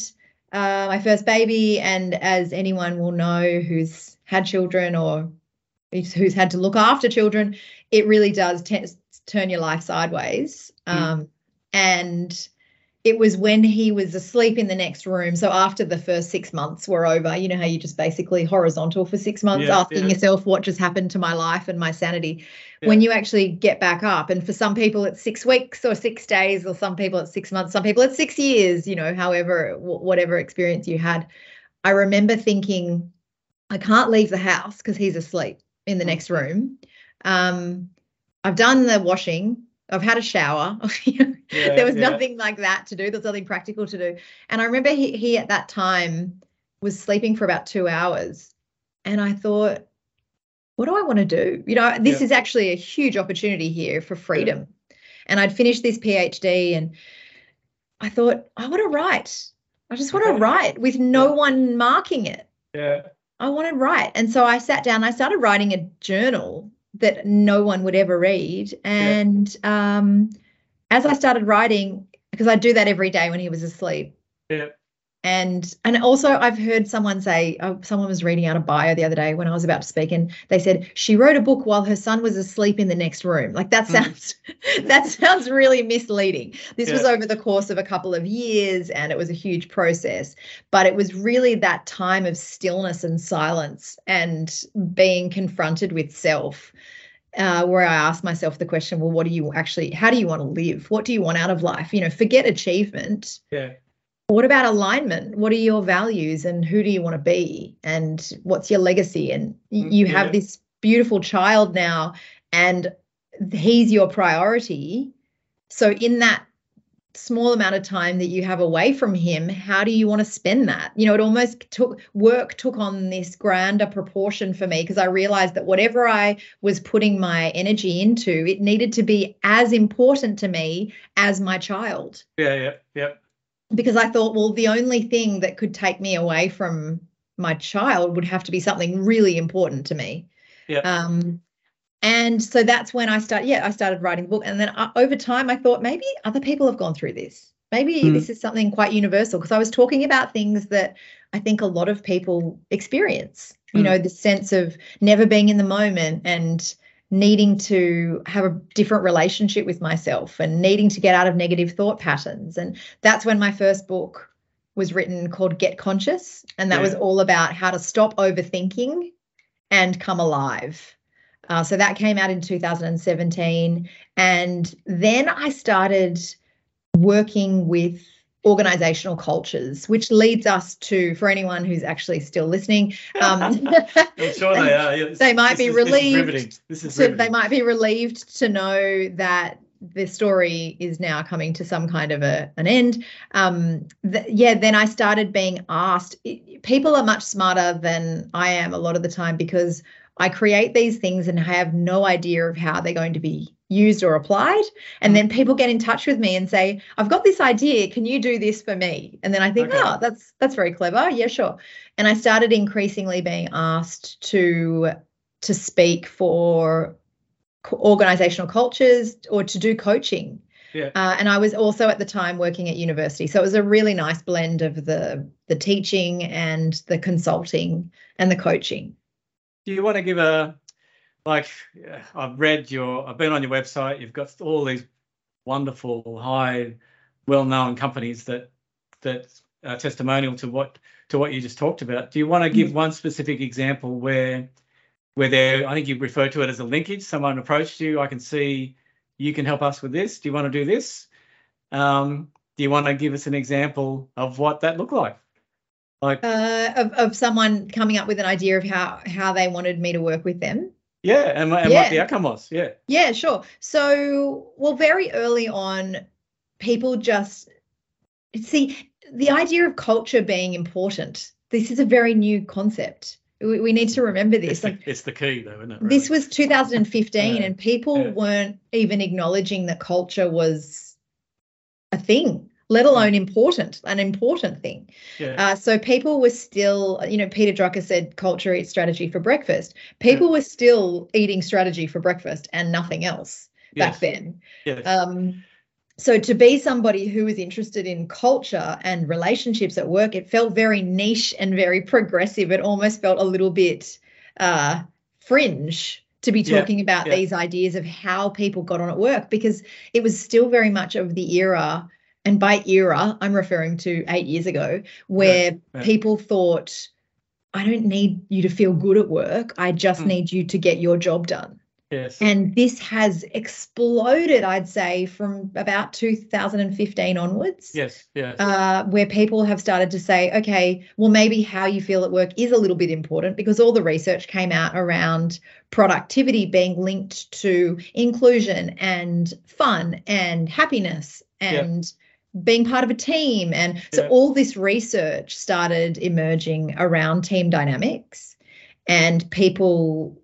uh, my first baby and as anyone will know who's had children or who's had to look after children, it really does t- turn your life sideways. Mm. Um, and it was when he was asleep in the next room. So after the first six months were over, you know how you just basically horizontal for six months, yeah, asking yeah. yourself what just happened to my life and my sanity. Yeah. When you actually get back up, and for some people it's six weeks or six days, or some people it's six months, some people it's six years. You know, however, whatever experience you had. I remember thinking, I can't leave the house because he's asleep in the mm. next room. Um, I've done the washing. I've had a shower. yeah, there was yeah. nothing like that to do. There's nothing practical to do. And I remember he, he at that time was sleeping for about two hours. And I thought, what do I want to do? You know, this yeah. is actually a huge opportunity here for freedom. And I'd finished this PhD and I thought, I want to write. I just want to write with no one marking it. Yeah. I want to write. And so I sat down, I started writing a journal that no one would ever read. And yeah. um, as I started writing, because I do that every day when he was asleep. Yeah and and also i've heard someone say uh, someone was reading out a bio the other day when i was about to speak and they said she wrote a book while her son was asleep in the next room like that hmm. sounds mm. that sounds really misleading this yeah. was over the course of a couple of years and it was a huge process but it was really that time of stillness and silence and being confronted with self uh, where I asked myself the question, well, what do you actually, how do you want to live? What do you want out of life? You know, forget achievement. Yeah what about alignment? What are your values and who do you want to be? And what's your legacy? And mm, you have this beautiful child now and he's your priority. So in that small amount of time that you have away from him how do you want to spend that? You know it almost took work took on this grander proportion for me because i realized that whatever i was putting my energy into it needed to be as important to me as my child. Yeah yeah yeah because I thought, well, the only thing that could take me away from my child would have to be something really important to me. Yeah. Um, and so that's when I started. Yeah, I started writing the book, and then uh, over time, I thought maybe other people have gone through this. Maybe mm. this is something quite universal because I was talking about things that I think a lot of people experience. You mm. know, the sense of never being in the moment and needing to have a different relationship with myself and needing to get out of negative thought patterns. And that's when my first book was written called Get Conscious. And that yeah. was all about how to stop overthinking and come alive. Uh, so that came out in 2017. And then I started working with organizational cultures, which leads us to, for anyone who's actually still listening, um, I'm sure they are. They might be is, relieved. This is, this is to, they might be relieved to know that the story is now coming to some kind of a an end. Um, th- yeah, then I started being asked. People are much smarter than I am a lot of the time because I create these things and have no idea of how they're going to be used or applied. And then people get in touch with me and say, I've got this idea. Can you do this for me? And then I think, okay. oh, that's that's very clever. Yeah, sure. And I started increasingly being asked to to speak for organizational cultures or to do coaching. Yeah. Uh, and I was also at the time working at university, so it was a really nice blend of the the teaching and the consulting and the coaching. Do you want to give a like I've read your, I've been on your website. You've got all these wonderful, high, well-known companies that that are testimonial to what to what you just talked about. Do you want to give mm. one specific example where where there, I think you referred to it as a linkage. Someone approached you. I can see you can help us with this. Do you want to do this? Um, do you want to give us an example of what that looked like? Like uh, of, of someone coming up with an idea of how how they wanted me to work with them. Yeah, and, and yeah. what the outcome was. Yeah. Yeah, sure. So, well, very early on, people just see the idea of culture being important. This is a very new concept. We, we need to remember this. It's the, it's the key, though, isn't it? Really? This was 2015, yeah. and people yeah. weren't even acknowledging that culture was a thing let alone important, an important thing. Yeah. Uh, so people were still, you know, Peter Drucker said culture eats strategy for breakfast. People yeah. were still eating strategy for breakfast and nothing else yes. back then. Yes. Um, so to be somebody who was interested in culture and relationships at work, it felt very niche and very progressive. It almost felt a little bit uh, fringe to be talking yeah, about these ideas of how people got on at work because it was still very much of the era and by era i'm referring to 8 years ago where people thought i don't need you to feel good at work i just mm. need you to get your job done Yes. And this has exploded, I'd say, from about 2015 onwards. Yes, yes. Uh, where people have started to say, okay, well, maybe how you feel at work is a little bit important because all the research came out around productivity being linked to inclusion and fun and happiness and being part of a team. And so all this research started emerging around team dynamics and people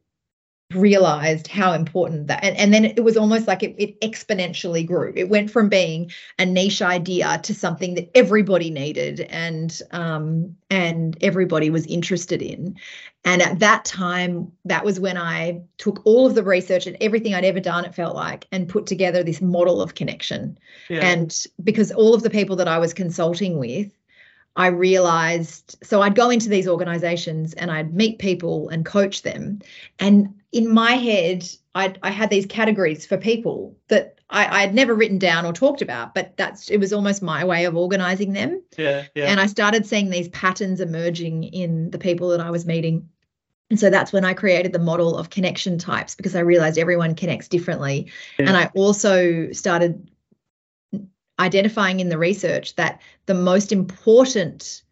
realized how important that and, and then it was almost like it, it exponentially grew it went from being a niche idea to something that everybody needed and um and everybody was interested in and at that time that was when i took all of the research and everything i'd ever done it felt like and put together this model of connection yeah. and because all of the people that i was consulting with I realized so I'd go into these organizations and I'd meet people and coach them. And in my head, I'd, I had these categories for people that I, I'd never written down or talked about, but that's it was almost my way of organizing them. Yeah, yeah. And I started seeing these patterns emerging in the people that I was meeting. And so that's when I created the model of connection types because I realized everyone connects differently. Yeah. And I also started identifying in the research that the most important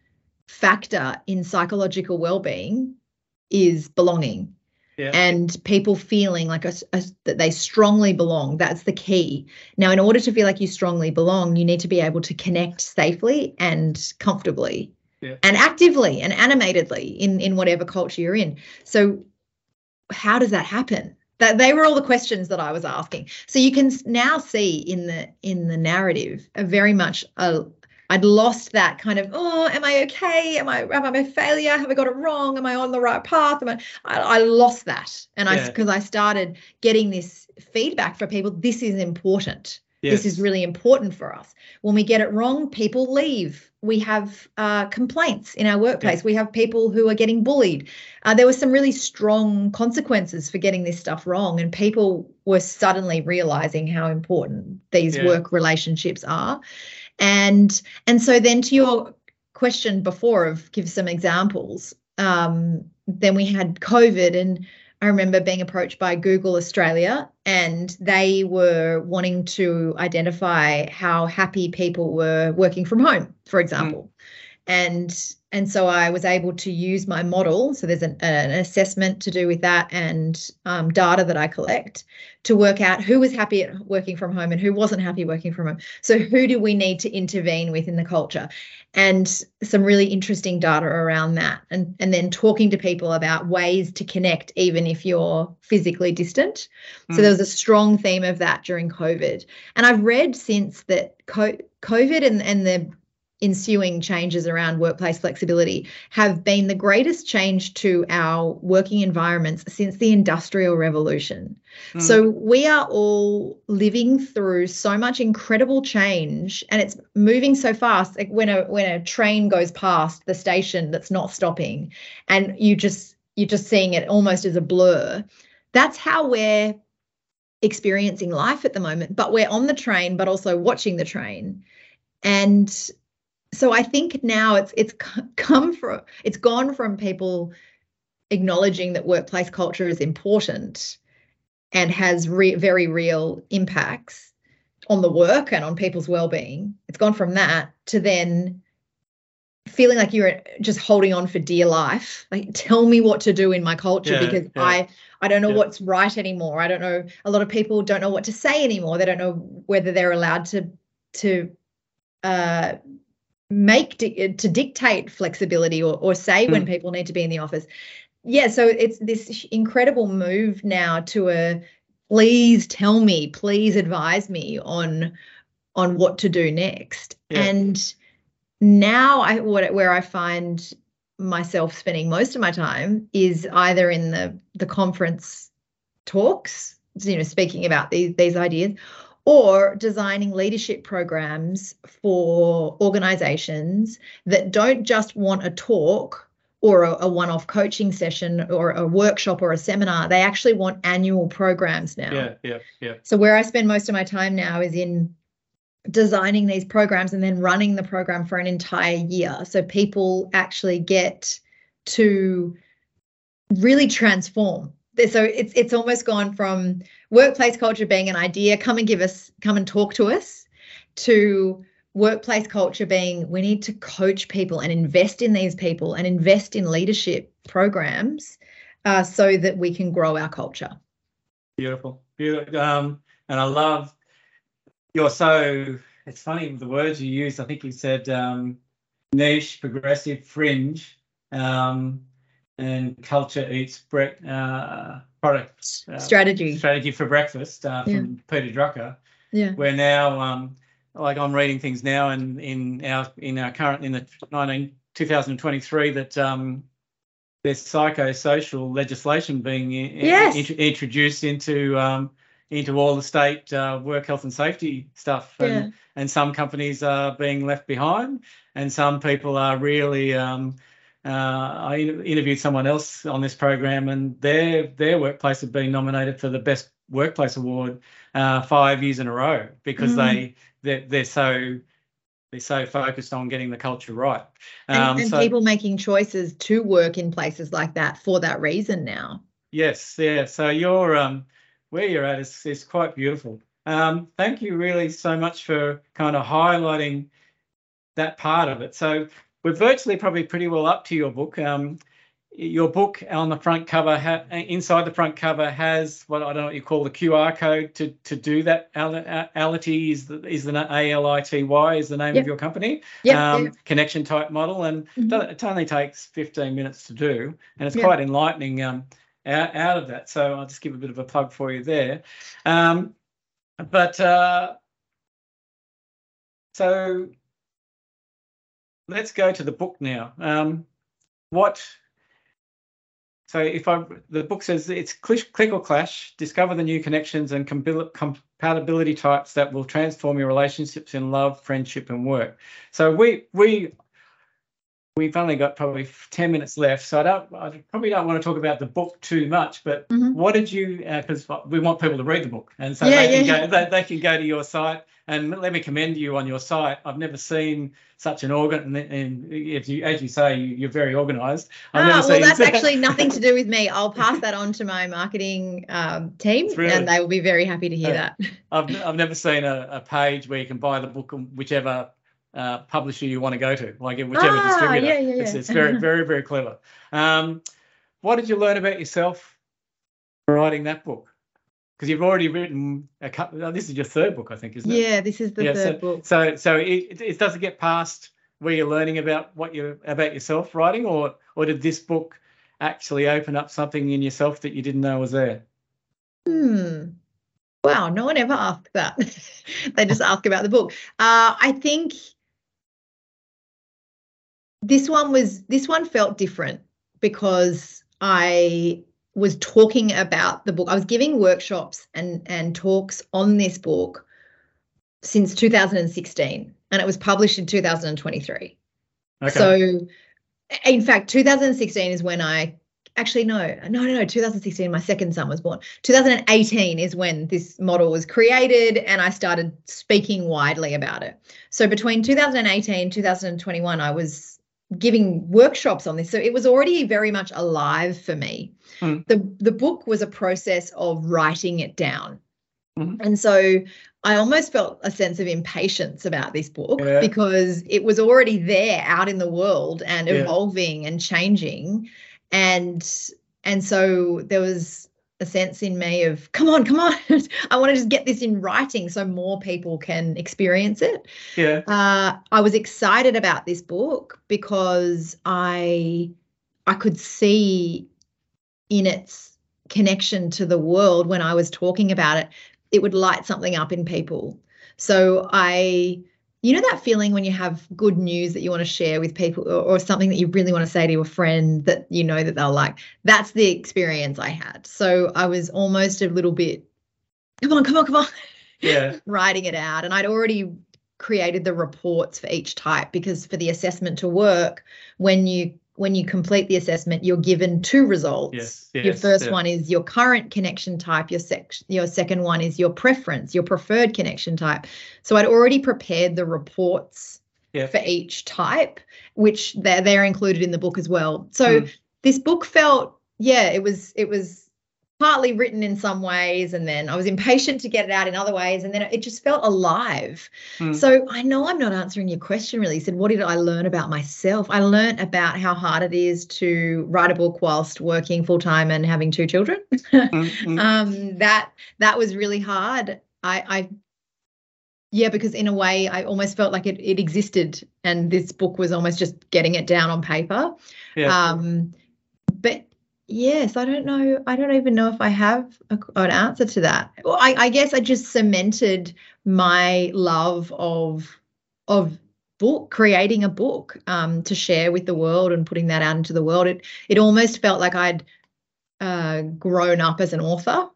factor in psychological well-being is belonging yeah. and people feeling like a, a, that they strongly belong that's the key now in order to feel like you strongly belong you need to be able to connect safely and comfortably yeah. and actively and animatedly in in whatever culture you're in so how does that happen that they were all the questions that I was asking. So you can now see in the in the narrative a very much a I'd lost that kind of oh am I okay am I am I a failure have I got it wrong am I on the right path am I I, I lost that and yeah. I because I started getting this feedback for people this is important Yes. This is really important for us. When we get it wrong, people leave. We have uh, complaints in our workplace. Yeah. We have people who are getting bullied. Uh, there were some really strong consequences for getting this stuff wrong, and people were suddenly realizing how important these yeah. work relationships are. And and so then to your question before of give some examples. Um, then we had COVID and I remember being approached by Google Australia and they were wanting to identify how happy people were working from home, for example. Mm. And and so I was able to use my model. So there's an, an assessment to do with that and um, data that I collect to work out who was happy at working from home and who wasn't happy working from home. So who do we need to intervene with in the culture? And some really interesting data around that. And, and then talking to people about ways to connect even if you're physically distant. Mm. So there was a strong theme of that during COVID. And I've read since that COVID and, and the ensuing changes around workplace flexibility have been the greatest change to our working environments since the industrial revolution. Mm. So we are all living through so much incredible change and it's moving so fast like when a when a train goes past the station that's not stopping and you just you're just seeing it almost as a blur. That's how we're experiencing life at the moment but we're on the train but also watching the train and so I think now it's it's come from it's gone from people acknowledging that workplace culture is important and has re- very real impacts on the work and on people's well-being it's gone from that to then feeling like you're just holding on for dear life like tell me what to do in my culture yeah, because yeah. i i don't know yeah. what's right anymore i don't know a lot of people don't know what to say anymore they don't know whether they're allowed to to uh, make to dictate flexibility or, or say mm. when people need to be in the office yeah so it's this incredible move now to a please tell me please advise me on on what to do next yeah. and now i what where i find myself spending most of my time is either in the the conference talks you know speaking about these these ideas or designing leadership programs for organizations that don't just want a talk or a, a one-off coaching session or a workshop or a seminar. They actually want annual programs now. Yeah, yeah, yeah. So where I spend most of my time now is in designing these programs and then running the program for an entire year. So people actually get to really transform. So it's it's almost gone from workplace culture being an idea, come and give us, come and talk to us, to workplace culture being we need to coach people and invest in these people and invest in leadership programs uh, so that we can grow our culture. Beautiful, beautiful. Um, and I love you're so. It's funny the words you use. I think you said um, niche, progressive, fringe, um, and culture eats bre- uh, product uh, strategy strategy for breakfast uh, from yeah. Peter Drucker. Yeah, we're now um, like I'm reading things now and in, in our in our current in the 19 2023 that um, there's psychosocial legislation being yes. in, introduced into um, into all the state uh, work health and safety stuff and, yeah. and some companies are being left behind and some people are really um, uh, I interviewed someone else on this program and their their workplace had been nominated for the best workplace award uh, five years in a row because mm. they they're, they're so they're so focused on getting the culture right. Um, and, and so, people making choices to work in places like that for that reason now. Yes, yeah. So you're um, where you're at is, is quite beautiful. Um, thank you really so much for kind of highlighting that part of it. So we're virtually probably pretty well up to your book. Um, your book on the front cover, ha- inside the front cover, has what I don't know what you call the QR code to to do that. Ality is the is the A L I T Y is the name yep. of your company. Yeah. Um, Connection type model, and mm-hmm. it only takes 15 minutes to do, and it's yep. quite enlightening um, out, out of that. So I'll just give a bit of a plug for you there. Um, but uh, so let's go to the book now. Um, what so if I, the book says it's click, click or clash, discover the new connections and compatibility types that will transform your relationships in love, friendship, and work. So we we we've only got probably 10 minutes left so i don't i probably don't want to talk about the book too much but mm-hmm. what did you because uh, we want people to read the book and so yeah, they, yeah. Can go, they, they, can go to your site and let me commend you on your site i've never seen such an organ and, and if you as you say you, are very organized I've ah, well that's actually nothing to do with me i'll pass that on to my marketing um, team and they will be very happy to hear uh, that I've, I've never seen a, a page where you can buy the book whichever uh, publisher you want to go to, like whichever ah, distributor. Yeah, yeah, yeah. It's, it's very, very, very clever. Um, what did you learn about yourself writing that book? Because you've already written a couple. Oh, this is your third book, I think, isn't it? Yeah, this is the yeah, third so, book. So, so it, it doesn't get past where you're learning about what you about yourself writing, or or did this book actually open up something in yourself that you didn't know was there? Hmm. Wow, no one ever asked that. they just ask about the book. Uh, I think this one was this one felt different because I was talking about the book. I was giving workshops and and talks on this book since 2016 and it was published in 2023. Okay. So in fact 2016 is when I actually no no no no 2016 my second son was born 2018 is when this model was created and i started speaking widely about it so between 2018 2021 i was giving workshops on this so it was already very much alive for me mm. the the book was a process of writing it down mm. and so i almost felt a sense of impatience about this book yeah. because it was already there out in the world and yeah. evolving and changing and and so there was a sense in me of come on come on i want to just get this in writing so more people can experience it. Yeah. Uh, i was excited about this book because i i could see in its connection to the world when i was talking about it it would light something up in people. So i you know that feeling when you have good news that you want to share with people or, or, something that you really want to say to a friend that you know that they'll like? That's the experience i had. So i was almost a little bit come on come on come on. Yeah. Writing it out and i'd already created the reports for each type because for the assessment to work when you when you complete the assessment, you're given two results. Yes, yes, your first yeah. one is your current connection type. Your sec- your second one is your preference, your preferred connection type. So I'd already prepared the reports yeah. for each type, which they're they're included in the book as well. So mm. this book felt, yeah, it was it was partly written in some ways and then I was impatient to get it out in other ways and then it just felt alive. Mm. So I know I'm not answering your question really. You said what did I learn about myself? I learned about how hard it is to write a book whilst working full time and having two children. mm-hmm. um, that that was really hard. I, I yeah, because in a way I almost felt like it, it existed and this book was almost just getting it down on paper. Yeah. Um, but Yes, I don't know. I don't even know if I have a, an answer to that. Well, I, I guess I just cemented my love of of book, creating a book um, to share with the world and putting that out into the world. It it almost felt like I'd uh, grown up as an author.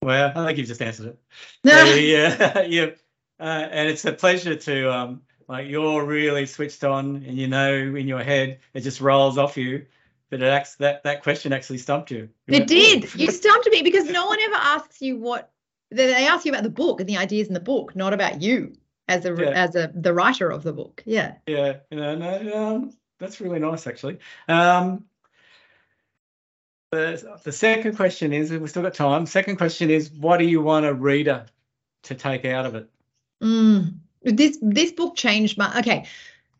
Well, I think you've just answered it. No. yeah, yeah, uh, and it's a pleasure to um, like you're really switched on, and you know in your head it just rolls off you but it acts, that that question actually stumped you. you it did. You stumped me because no one ever asks you what they ask you about the book and the ideas in the book, not about you as a yeah. as a the writer of the book. Yeah. Yeah. You know, no, um, that's really nice actually. Um, the, the second question is, we've still got time. Second question is, what do you want a reader to take out of it? Mm, this this book changed my. Okay,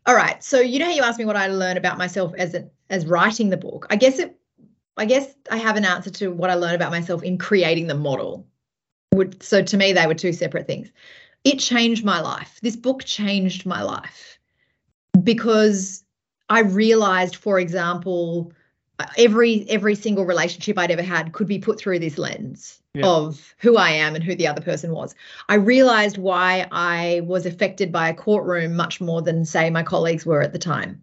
all right. So you know how you asked me what I learned about myself as an as writing the book. I guess it I guess I have an answer to what I learned about myself in creating the model. Would So to me, they were two separate things. It changed my life. This book changed my life because I realized, for example, every every single relationship I'd ever had could be put through this lens yeah. of who I am and who the other person was. I realized why I was affected by a courtroom much more than say my colleagues were at the time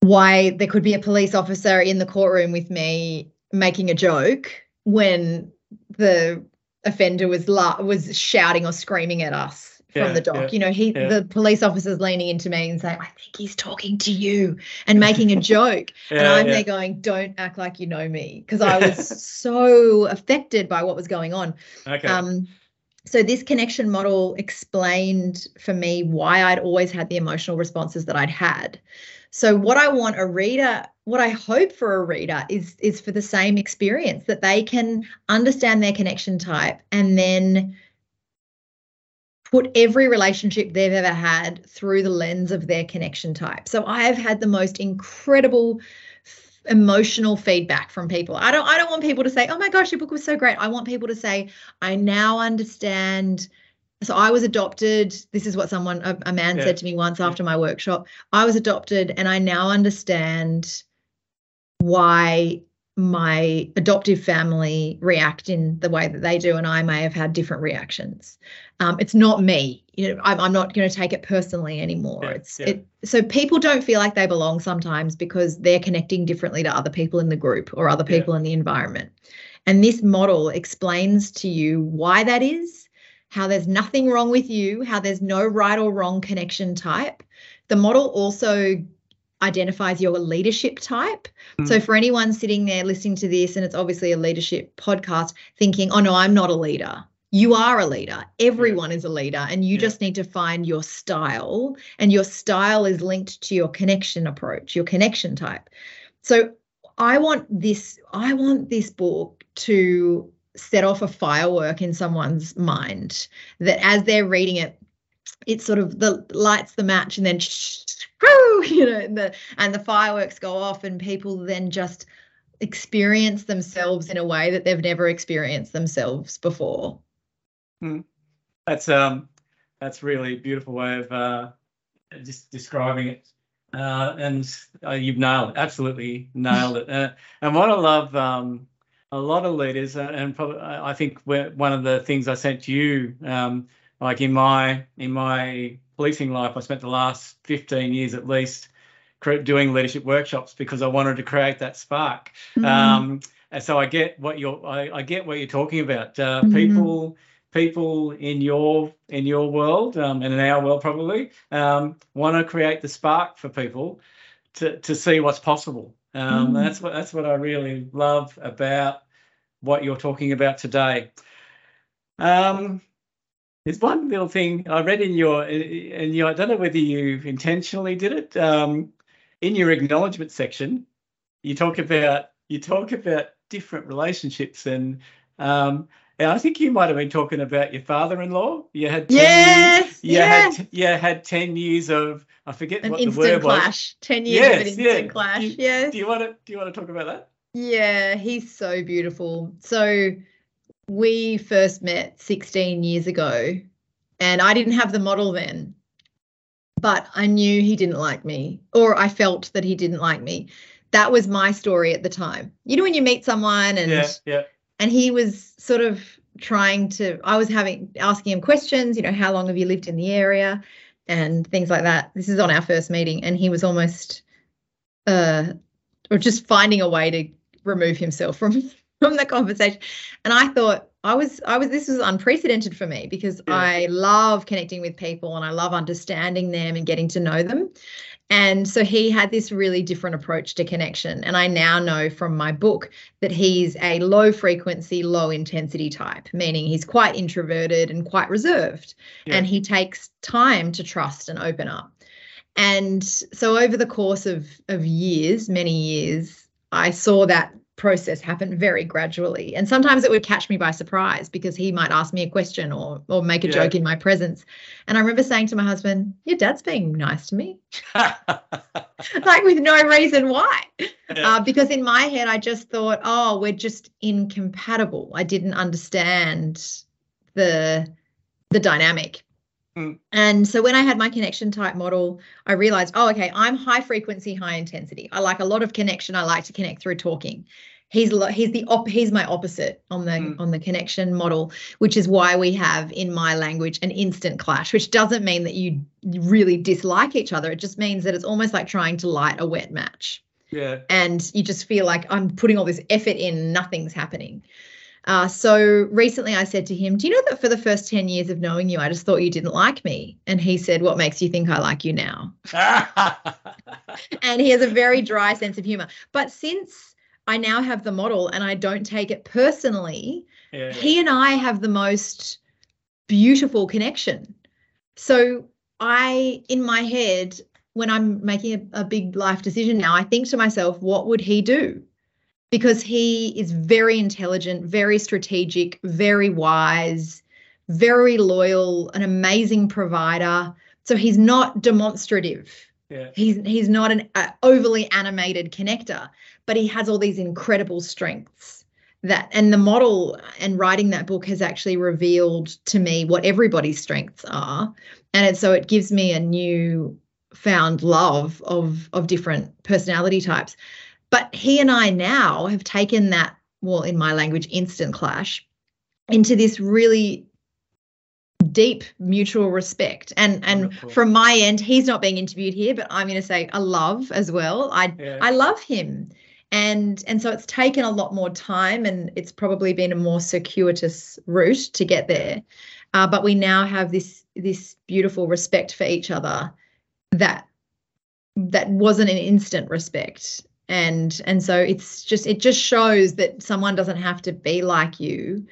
why there could be a police officer in the courtroom with me making a joke when the offender was la- was shouting or screaming at us yeah, from the dock. Yeah, you know, he yeah. the police officer's leaning into me and saying, "I think he's talking to you," and making a joke, and I'm there going, "Don't act like you know me," because I was so affected by what was going on. Okay. Um, so this connection model explained for me why I'd always had the emotional responses that I'd had. So what I want a reader, what I hope for a reader is is for the same experience that they can understand their connection type and then put every relationship they've ever had through the lens of their connection type. So I have had the most incredible emotional feedback from people. I don't I don't want people to say, "Oh my gosh, your book was so great." I want people to say, "I now understand so I was adopted. This is what someone, a, a man yeah. said to me once after my workshop. I was adopted, and I now understand why my adoptive family react in the way that they do, and I may have had different reactions. Um, it's not me. You know, I'm, I'm not going to take it personally anymore. Yeah, it's yeah. it. So people don't feel like they belong sometimes because they're connecting differently to other people in the group or other people in the environment. And this model explains to you why that is how there's nothing wrong with you, how there's no right or wrong connection type. The model also identifies your leadership type. Mm. So for anyone sitting there listening to this, and it's obviously a leadership podcast, thinking, oh no, I'm not a leader. You are a leader. Everyone yeah. is a leader, and you yeah. just need to find your style. And your style is linked to your connection approach, your connection type. So I want this, I want this book to set off a firework in someone's mind that as they're reading it it sort of the lights the match and then you know and the and the fireworks go off and people then just experience themselves in a way that they've never experienced themselves before. Hmm. that's um that's really beautiful way of uh just describing it. Uh and uh, you've nailed it absolutely nailed it. Uh, and what i love um a lot of leaders, uh, and probably I think one of the things I sent to you, um, like in my in my policing life, I spent the last 15 years at least doing leadership workshops because I wanted to create that spark. Mm-hmm. Um, and so I get what you're I, I get what you're talking about. Uh, mm-hmm. People people in your in your world um, and in our world probably um, want to create the spark for people to, to see what's possible. Um, mm. That's what that's what I really love about what you're talking about today. Um, there's one little thing I read in your, and you, I don't know whether you intentionally did it. Um, in your acknowledgement section, you talk about you talk about different relationships, and um, and I think you might have been talking about your father-in-law. You had 10 yes, years, you yes. had you had ten years of I forget an what the instant word clash. was. Ten years Yes, of an instant yeah. clash. You- yes. Do you want to do you want to talk about that? Yeah, he's so beautiful. So we first met 16 years ago, and I didn't have the model then, but I knew he didn't like me, or I felt that he didn't like me. That was my story at the time. You know, when you meet someone and Yeah, yeah, and he was sort of trying to i was having asking him questions you know how long have you lived in the area and things like that. This is on our first meeting and he was almost uh or just finding a way to remove himself from from the conversation and i thought i was i was this was unprecedented for me because Yeah. i love connecting with people and i love understanding them and getting to know them and so he had this really different approach to connection and i now know from my book that he's a low frequency, low intensity type, meaning he's quite introverted and quite reserved. Yeah. And he takes time to trust and open up. And so over the course of, of years, many years, I saw that process happened very gradually. And sometimes it would catch me by surprise because he might ask me a question or or make a Yeah. joke in my presence. And I remember saying to my husband, Your dad's being nice to me. like with no reason why uh, because in my head i just thought oh we're just incompatible i didn't understand the the dynamic Mm. and so when i had my connection type model i realized oh okay i'm high frequency high intensity i like a lot of connection i like to connect through talking he's he's the op- he's my opposite on the Mm. on the connection model which is why we have in my language an instant clash which doesn't mean that you really dislike each other it just means that it's almost like trying to light a wet match yeah, and you just feel like I'm putting all this effort in, nothing's happening. Uh, so recently I said to him, Do you know that for the first 10 years of knowing you, I just thought you didn't like me? And he said, What makes you think I like you now? And he has a very dry sense of humor. But since I now have the model and I don't take it personally, yeah, he and I have the most beautiful connection. So I, in my head, when I'm making a, a big life decision now, I think to myself, what would he do? Because he is very intelligent, very strategic, very wise, very loyal, an amazing provider. So he's not demonstrative. yeah, He's he's not an uh, overly animated connector, but he has all these incredible strengths. That and the model and writing that book has actually revealed to me what everybody's strengths are, and it, so it gives me a new found love of of different personality types. But he and I now have taken that well, in my language, instant clash into this really deep mutual respect. And and Wonderful. from my end he's not being interviewed here but i'm going to say a love as well. I yeah. i love him. And and so it's taken a lot more time and it's probably been a more circuitous route to get there. Uh, but we now have this this beautiful respect for each other that that wasn't an instant respect and and so it's just it just shows that someone doesn't have to be like you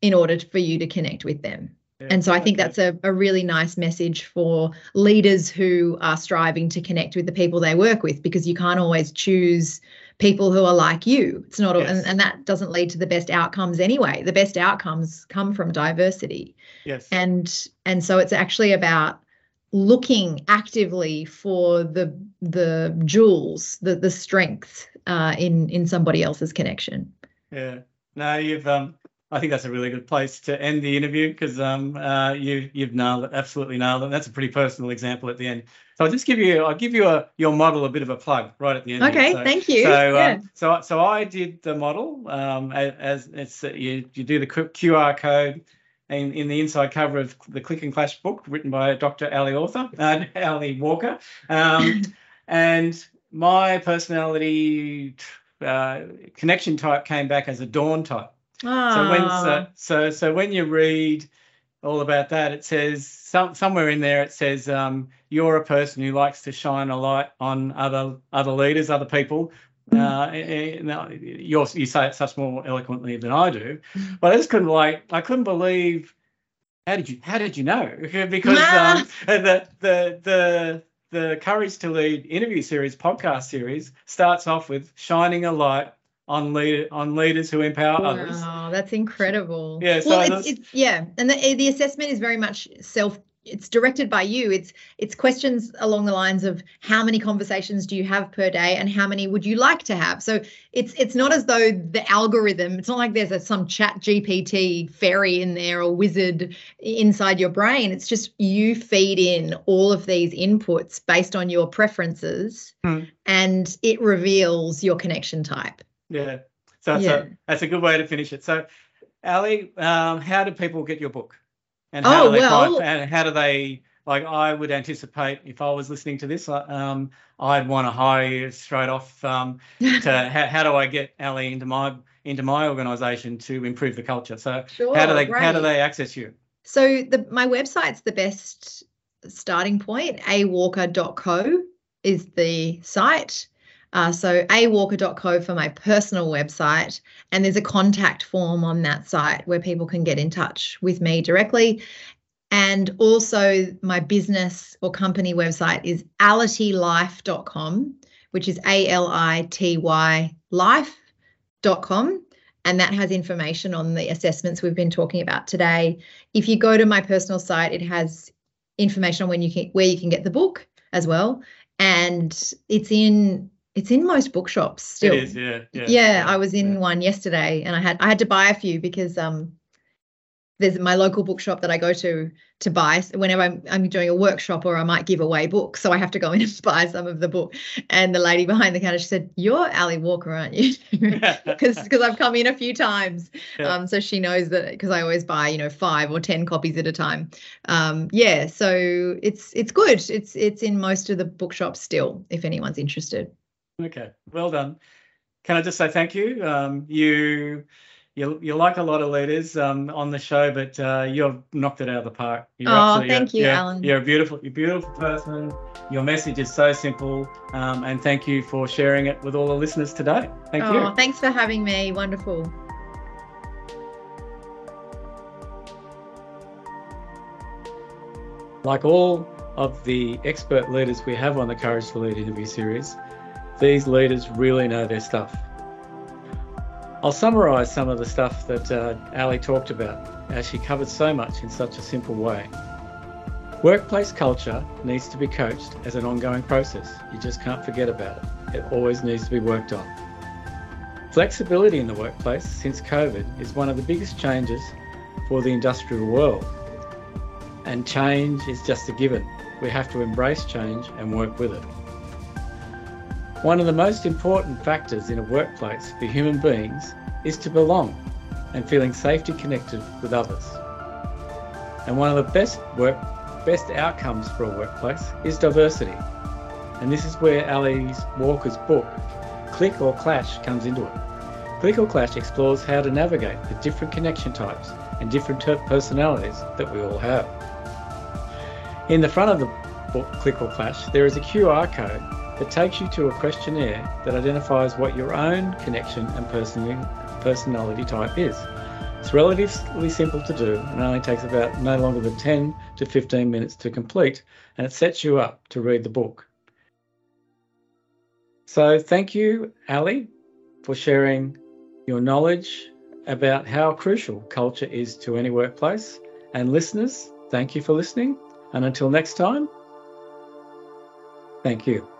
in order for you to connect with them Yeah, and so I think that's a, a really nice message for leaders who are striving to connect with the people they work with because you can't always choose people who are like you. It's not, Yes. and, and that doesn't lead to the best outcomes anyway. The best outcomes come from diversity. yes, And and so it's actually about looking actively for the the jewels, the the strength uh, in in somebody else's connection. yeah. No, you've um. I think that's a really good place to end the interview because um uh you you've nailed it absolutely nailed it. That's a pretty personal example at the end. So I'll just give you I'll give you a your model a bit of a plug right at the end. Okay, So- thank you. So, yeah. um, so, so I did the model um, a- as it's you, you do the QR code in, in the inside cover of the Click and Clash book written by Dr. Ali Author, uh, Ali Walker, um, and my personality uh, connection type came back as a dawn type. So when so, Ah. so so when you read all about that. It says some, somewhere in there it says um, you're a person who likes to shine a light on other other leaders, other people. Mm. Uh, you you say it such more eloquently than I do, but I just couldn't like I couldn't believe. How did you How did you know? because um, the the the the Courage to Lead interview series, podcast series, starts off with shining a light on leader on leaders who empower wow, others. Wow, that's incredible. Yeah. So well, it's, it's, yeah, and the the assessment is very much self. It's directed by you. It's it's questions along the lines of how many conversations do you have per day, and how many would you like to have. So it's it's not as though the algorithm. It's not like there's a, some Chat GPT fairy in there or wizard inside your brain. It's just you feed in all of these inputs based on your preferences, hmm. and it reveals your connection type. Yeah. So that's, yeah. A, that's a good way to finish it. So, Ali, um, how do people get your book? And how oh, do they well, find, and how do they like I would anticipate if I was listening to this, um, I'd want to hire you straight off. Um, to how, how, do I get Ali into my into my organisation to improve the culture? So sure, how do they how do they access you? So the my website's the best starting point. awalker.co is the site. Uh, so awalker.co for my personal website, and there's a contact form on that site where people can get in touch with me directly. And also my business or company website is alitylife.com, which is A-L-I-T-Y life.com. And that has information on the assessments we've been talking about today. If you go to my personal site, it has information on when you can where you can get the book as well. And it's in it's in most bookshops still. It is, yeah, yeah. Yeah, I was in yeah. one yesterday, and I had I had to buy a few because um, there's my local bookshop that I go to to buy whenever I'm, I'm doing a workshop or I might give away books. So I have to go in and buy some of the book. And the lady behind the counter, she said, "You're Ali Walker, aren't you?" Because because I've come in a few times. Yeah. Um, so she knows that because I always buy you know five or ten copies at a time. Um, yeah, so it's it's good. It's it's in most of the bookshops still. If anyone's interested. Okay, well done. Can I just say thank you? Um, you, you, you like a lot of leaders um, on the show, but uh, you've knocked it out of the park. You're oh, thank you, Alan. You're a beautiful, you're a beautiful person. Your message is so simple, um, and thank you for sharing it with all the listeners today. Thank oh, you. Thanks for having me. Wonderful. Like all of the expert leaders we have on the Courage to Lead interview series, these leaders really know their stuff. I'll summarise some of the stuff that uh, Ali talked about, as she covered so much in such a simple way. Workplace culture needs to be coached as an ongoing process. You just can't forget about it. It always needs to be worked on. Flexibility in the workplace since COVID is one of the biggest changes for the industrial world. And change is just a given. We have to embrace change and work with it. One of the most important factors in a workplace for human beings is to belong and feeling safety connected with others. And one of the best work best outcomes for a workplace is diversity. And this is where Ali Walker's book, Click or Clash, comes into it. Click or Clash explores how to navigate the different connection types and different personalities that we all have. In the front of the book, Click or Clash, there is a QR code that takes you to a questionnaire that identifies what your own connection and personality type is. It's relatively simple to do and only takes about no longer than 10 to 15 minutes to complete, and it sets you up to read the book. So, thank you, Ali, for sharing your knowledge about how crucial culture is to any workplace. And listeners, thank you for listening. And until next time, thank you.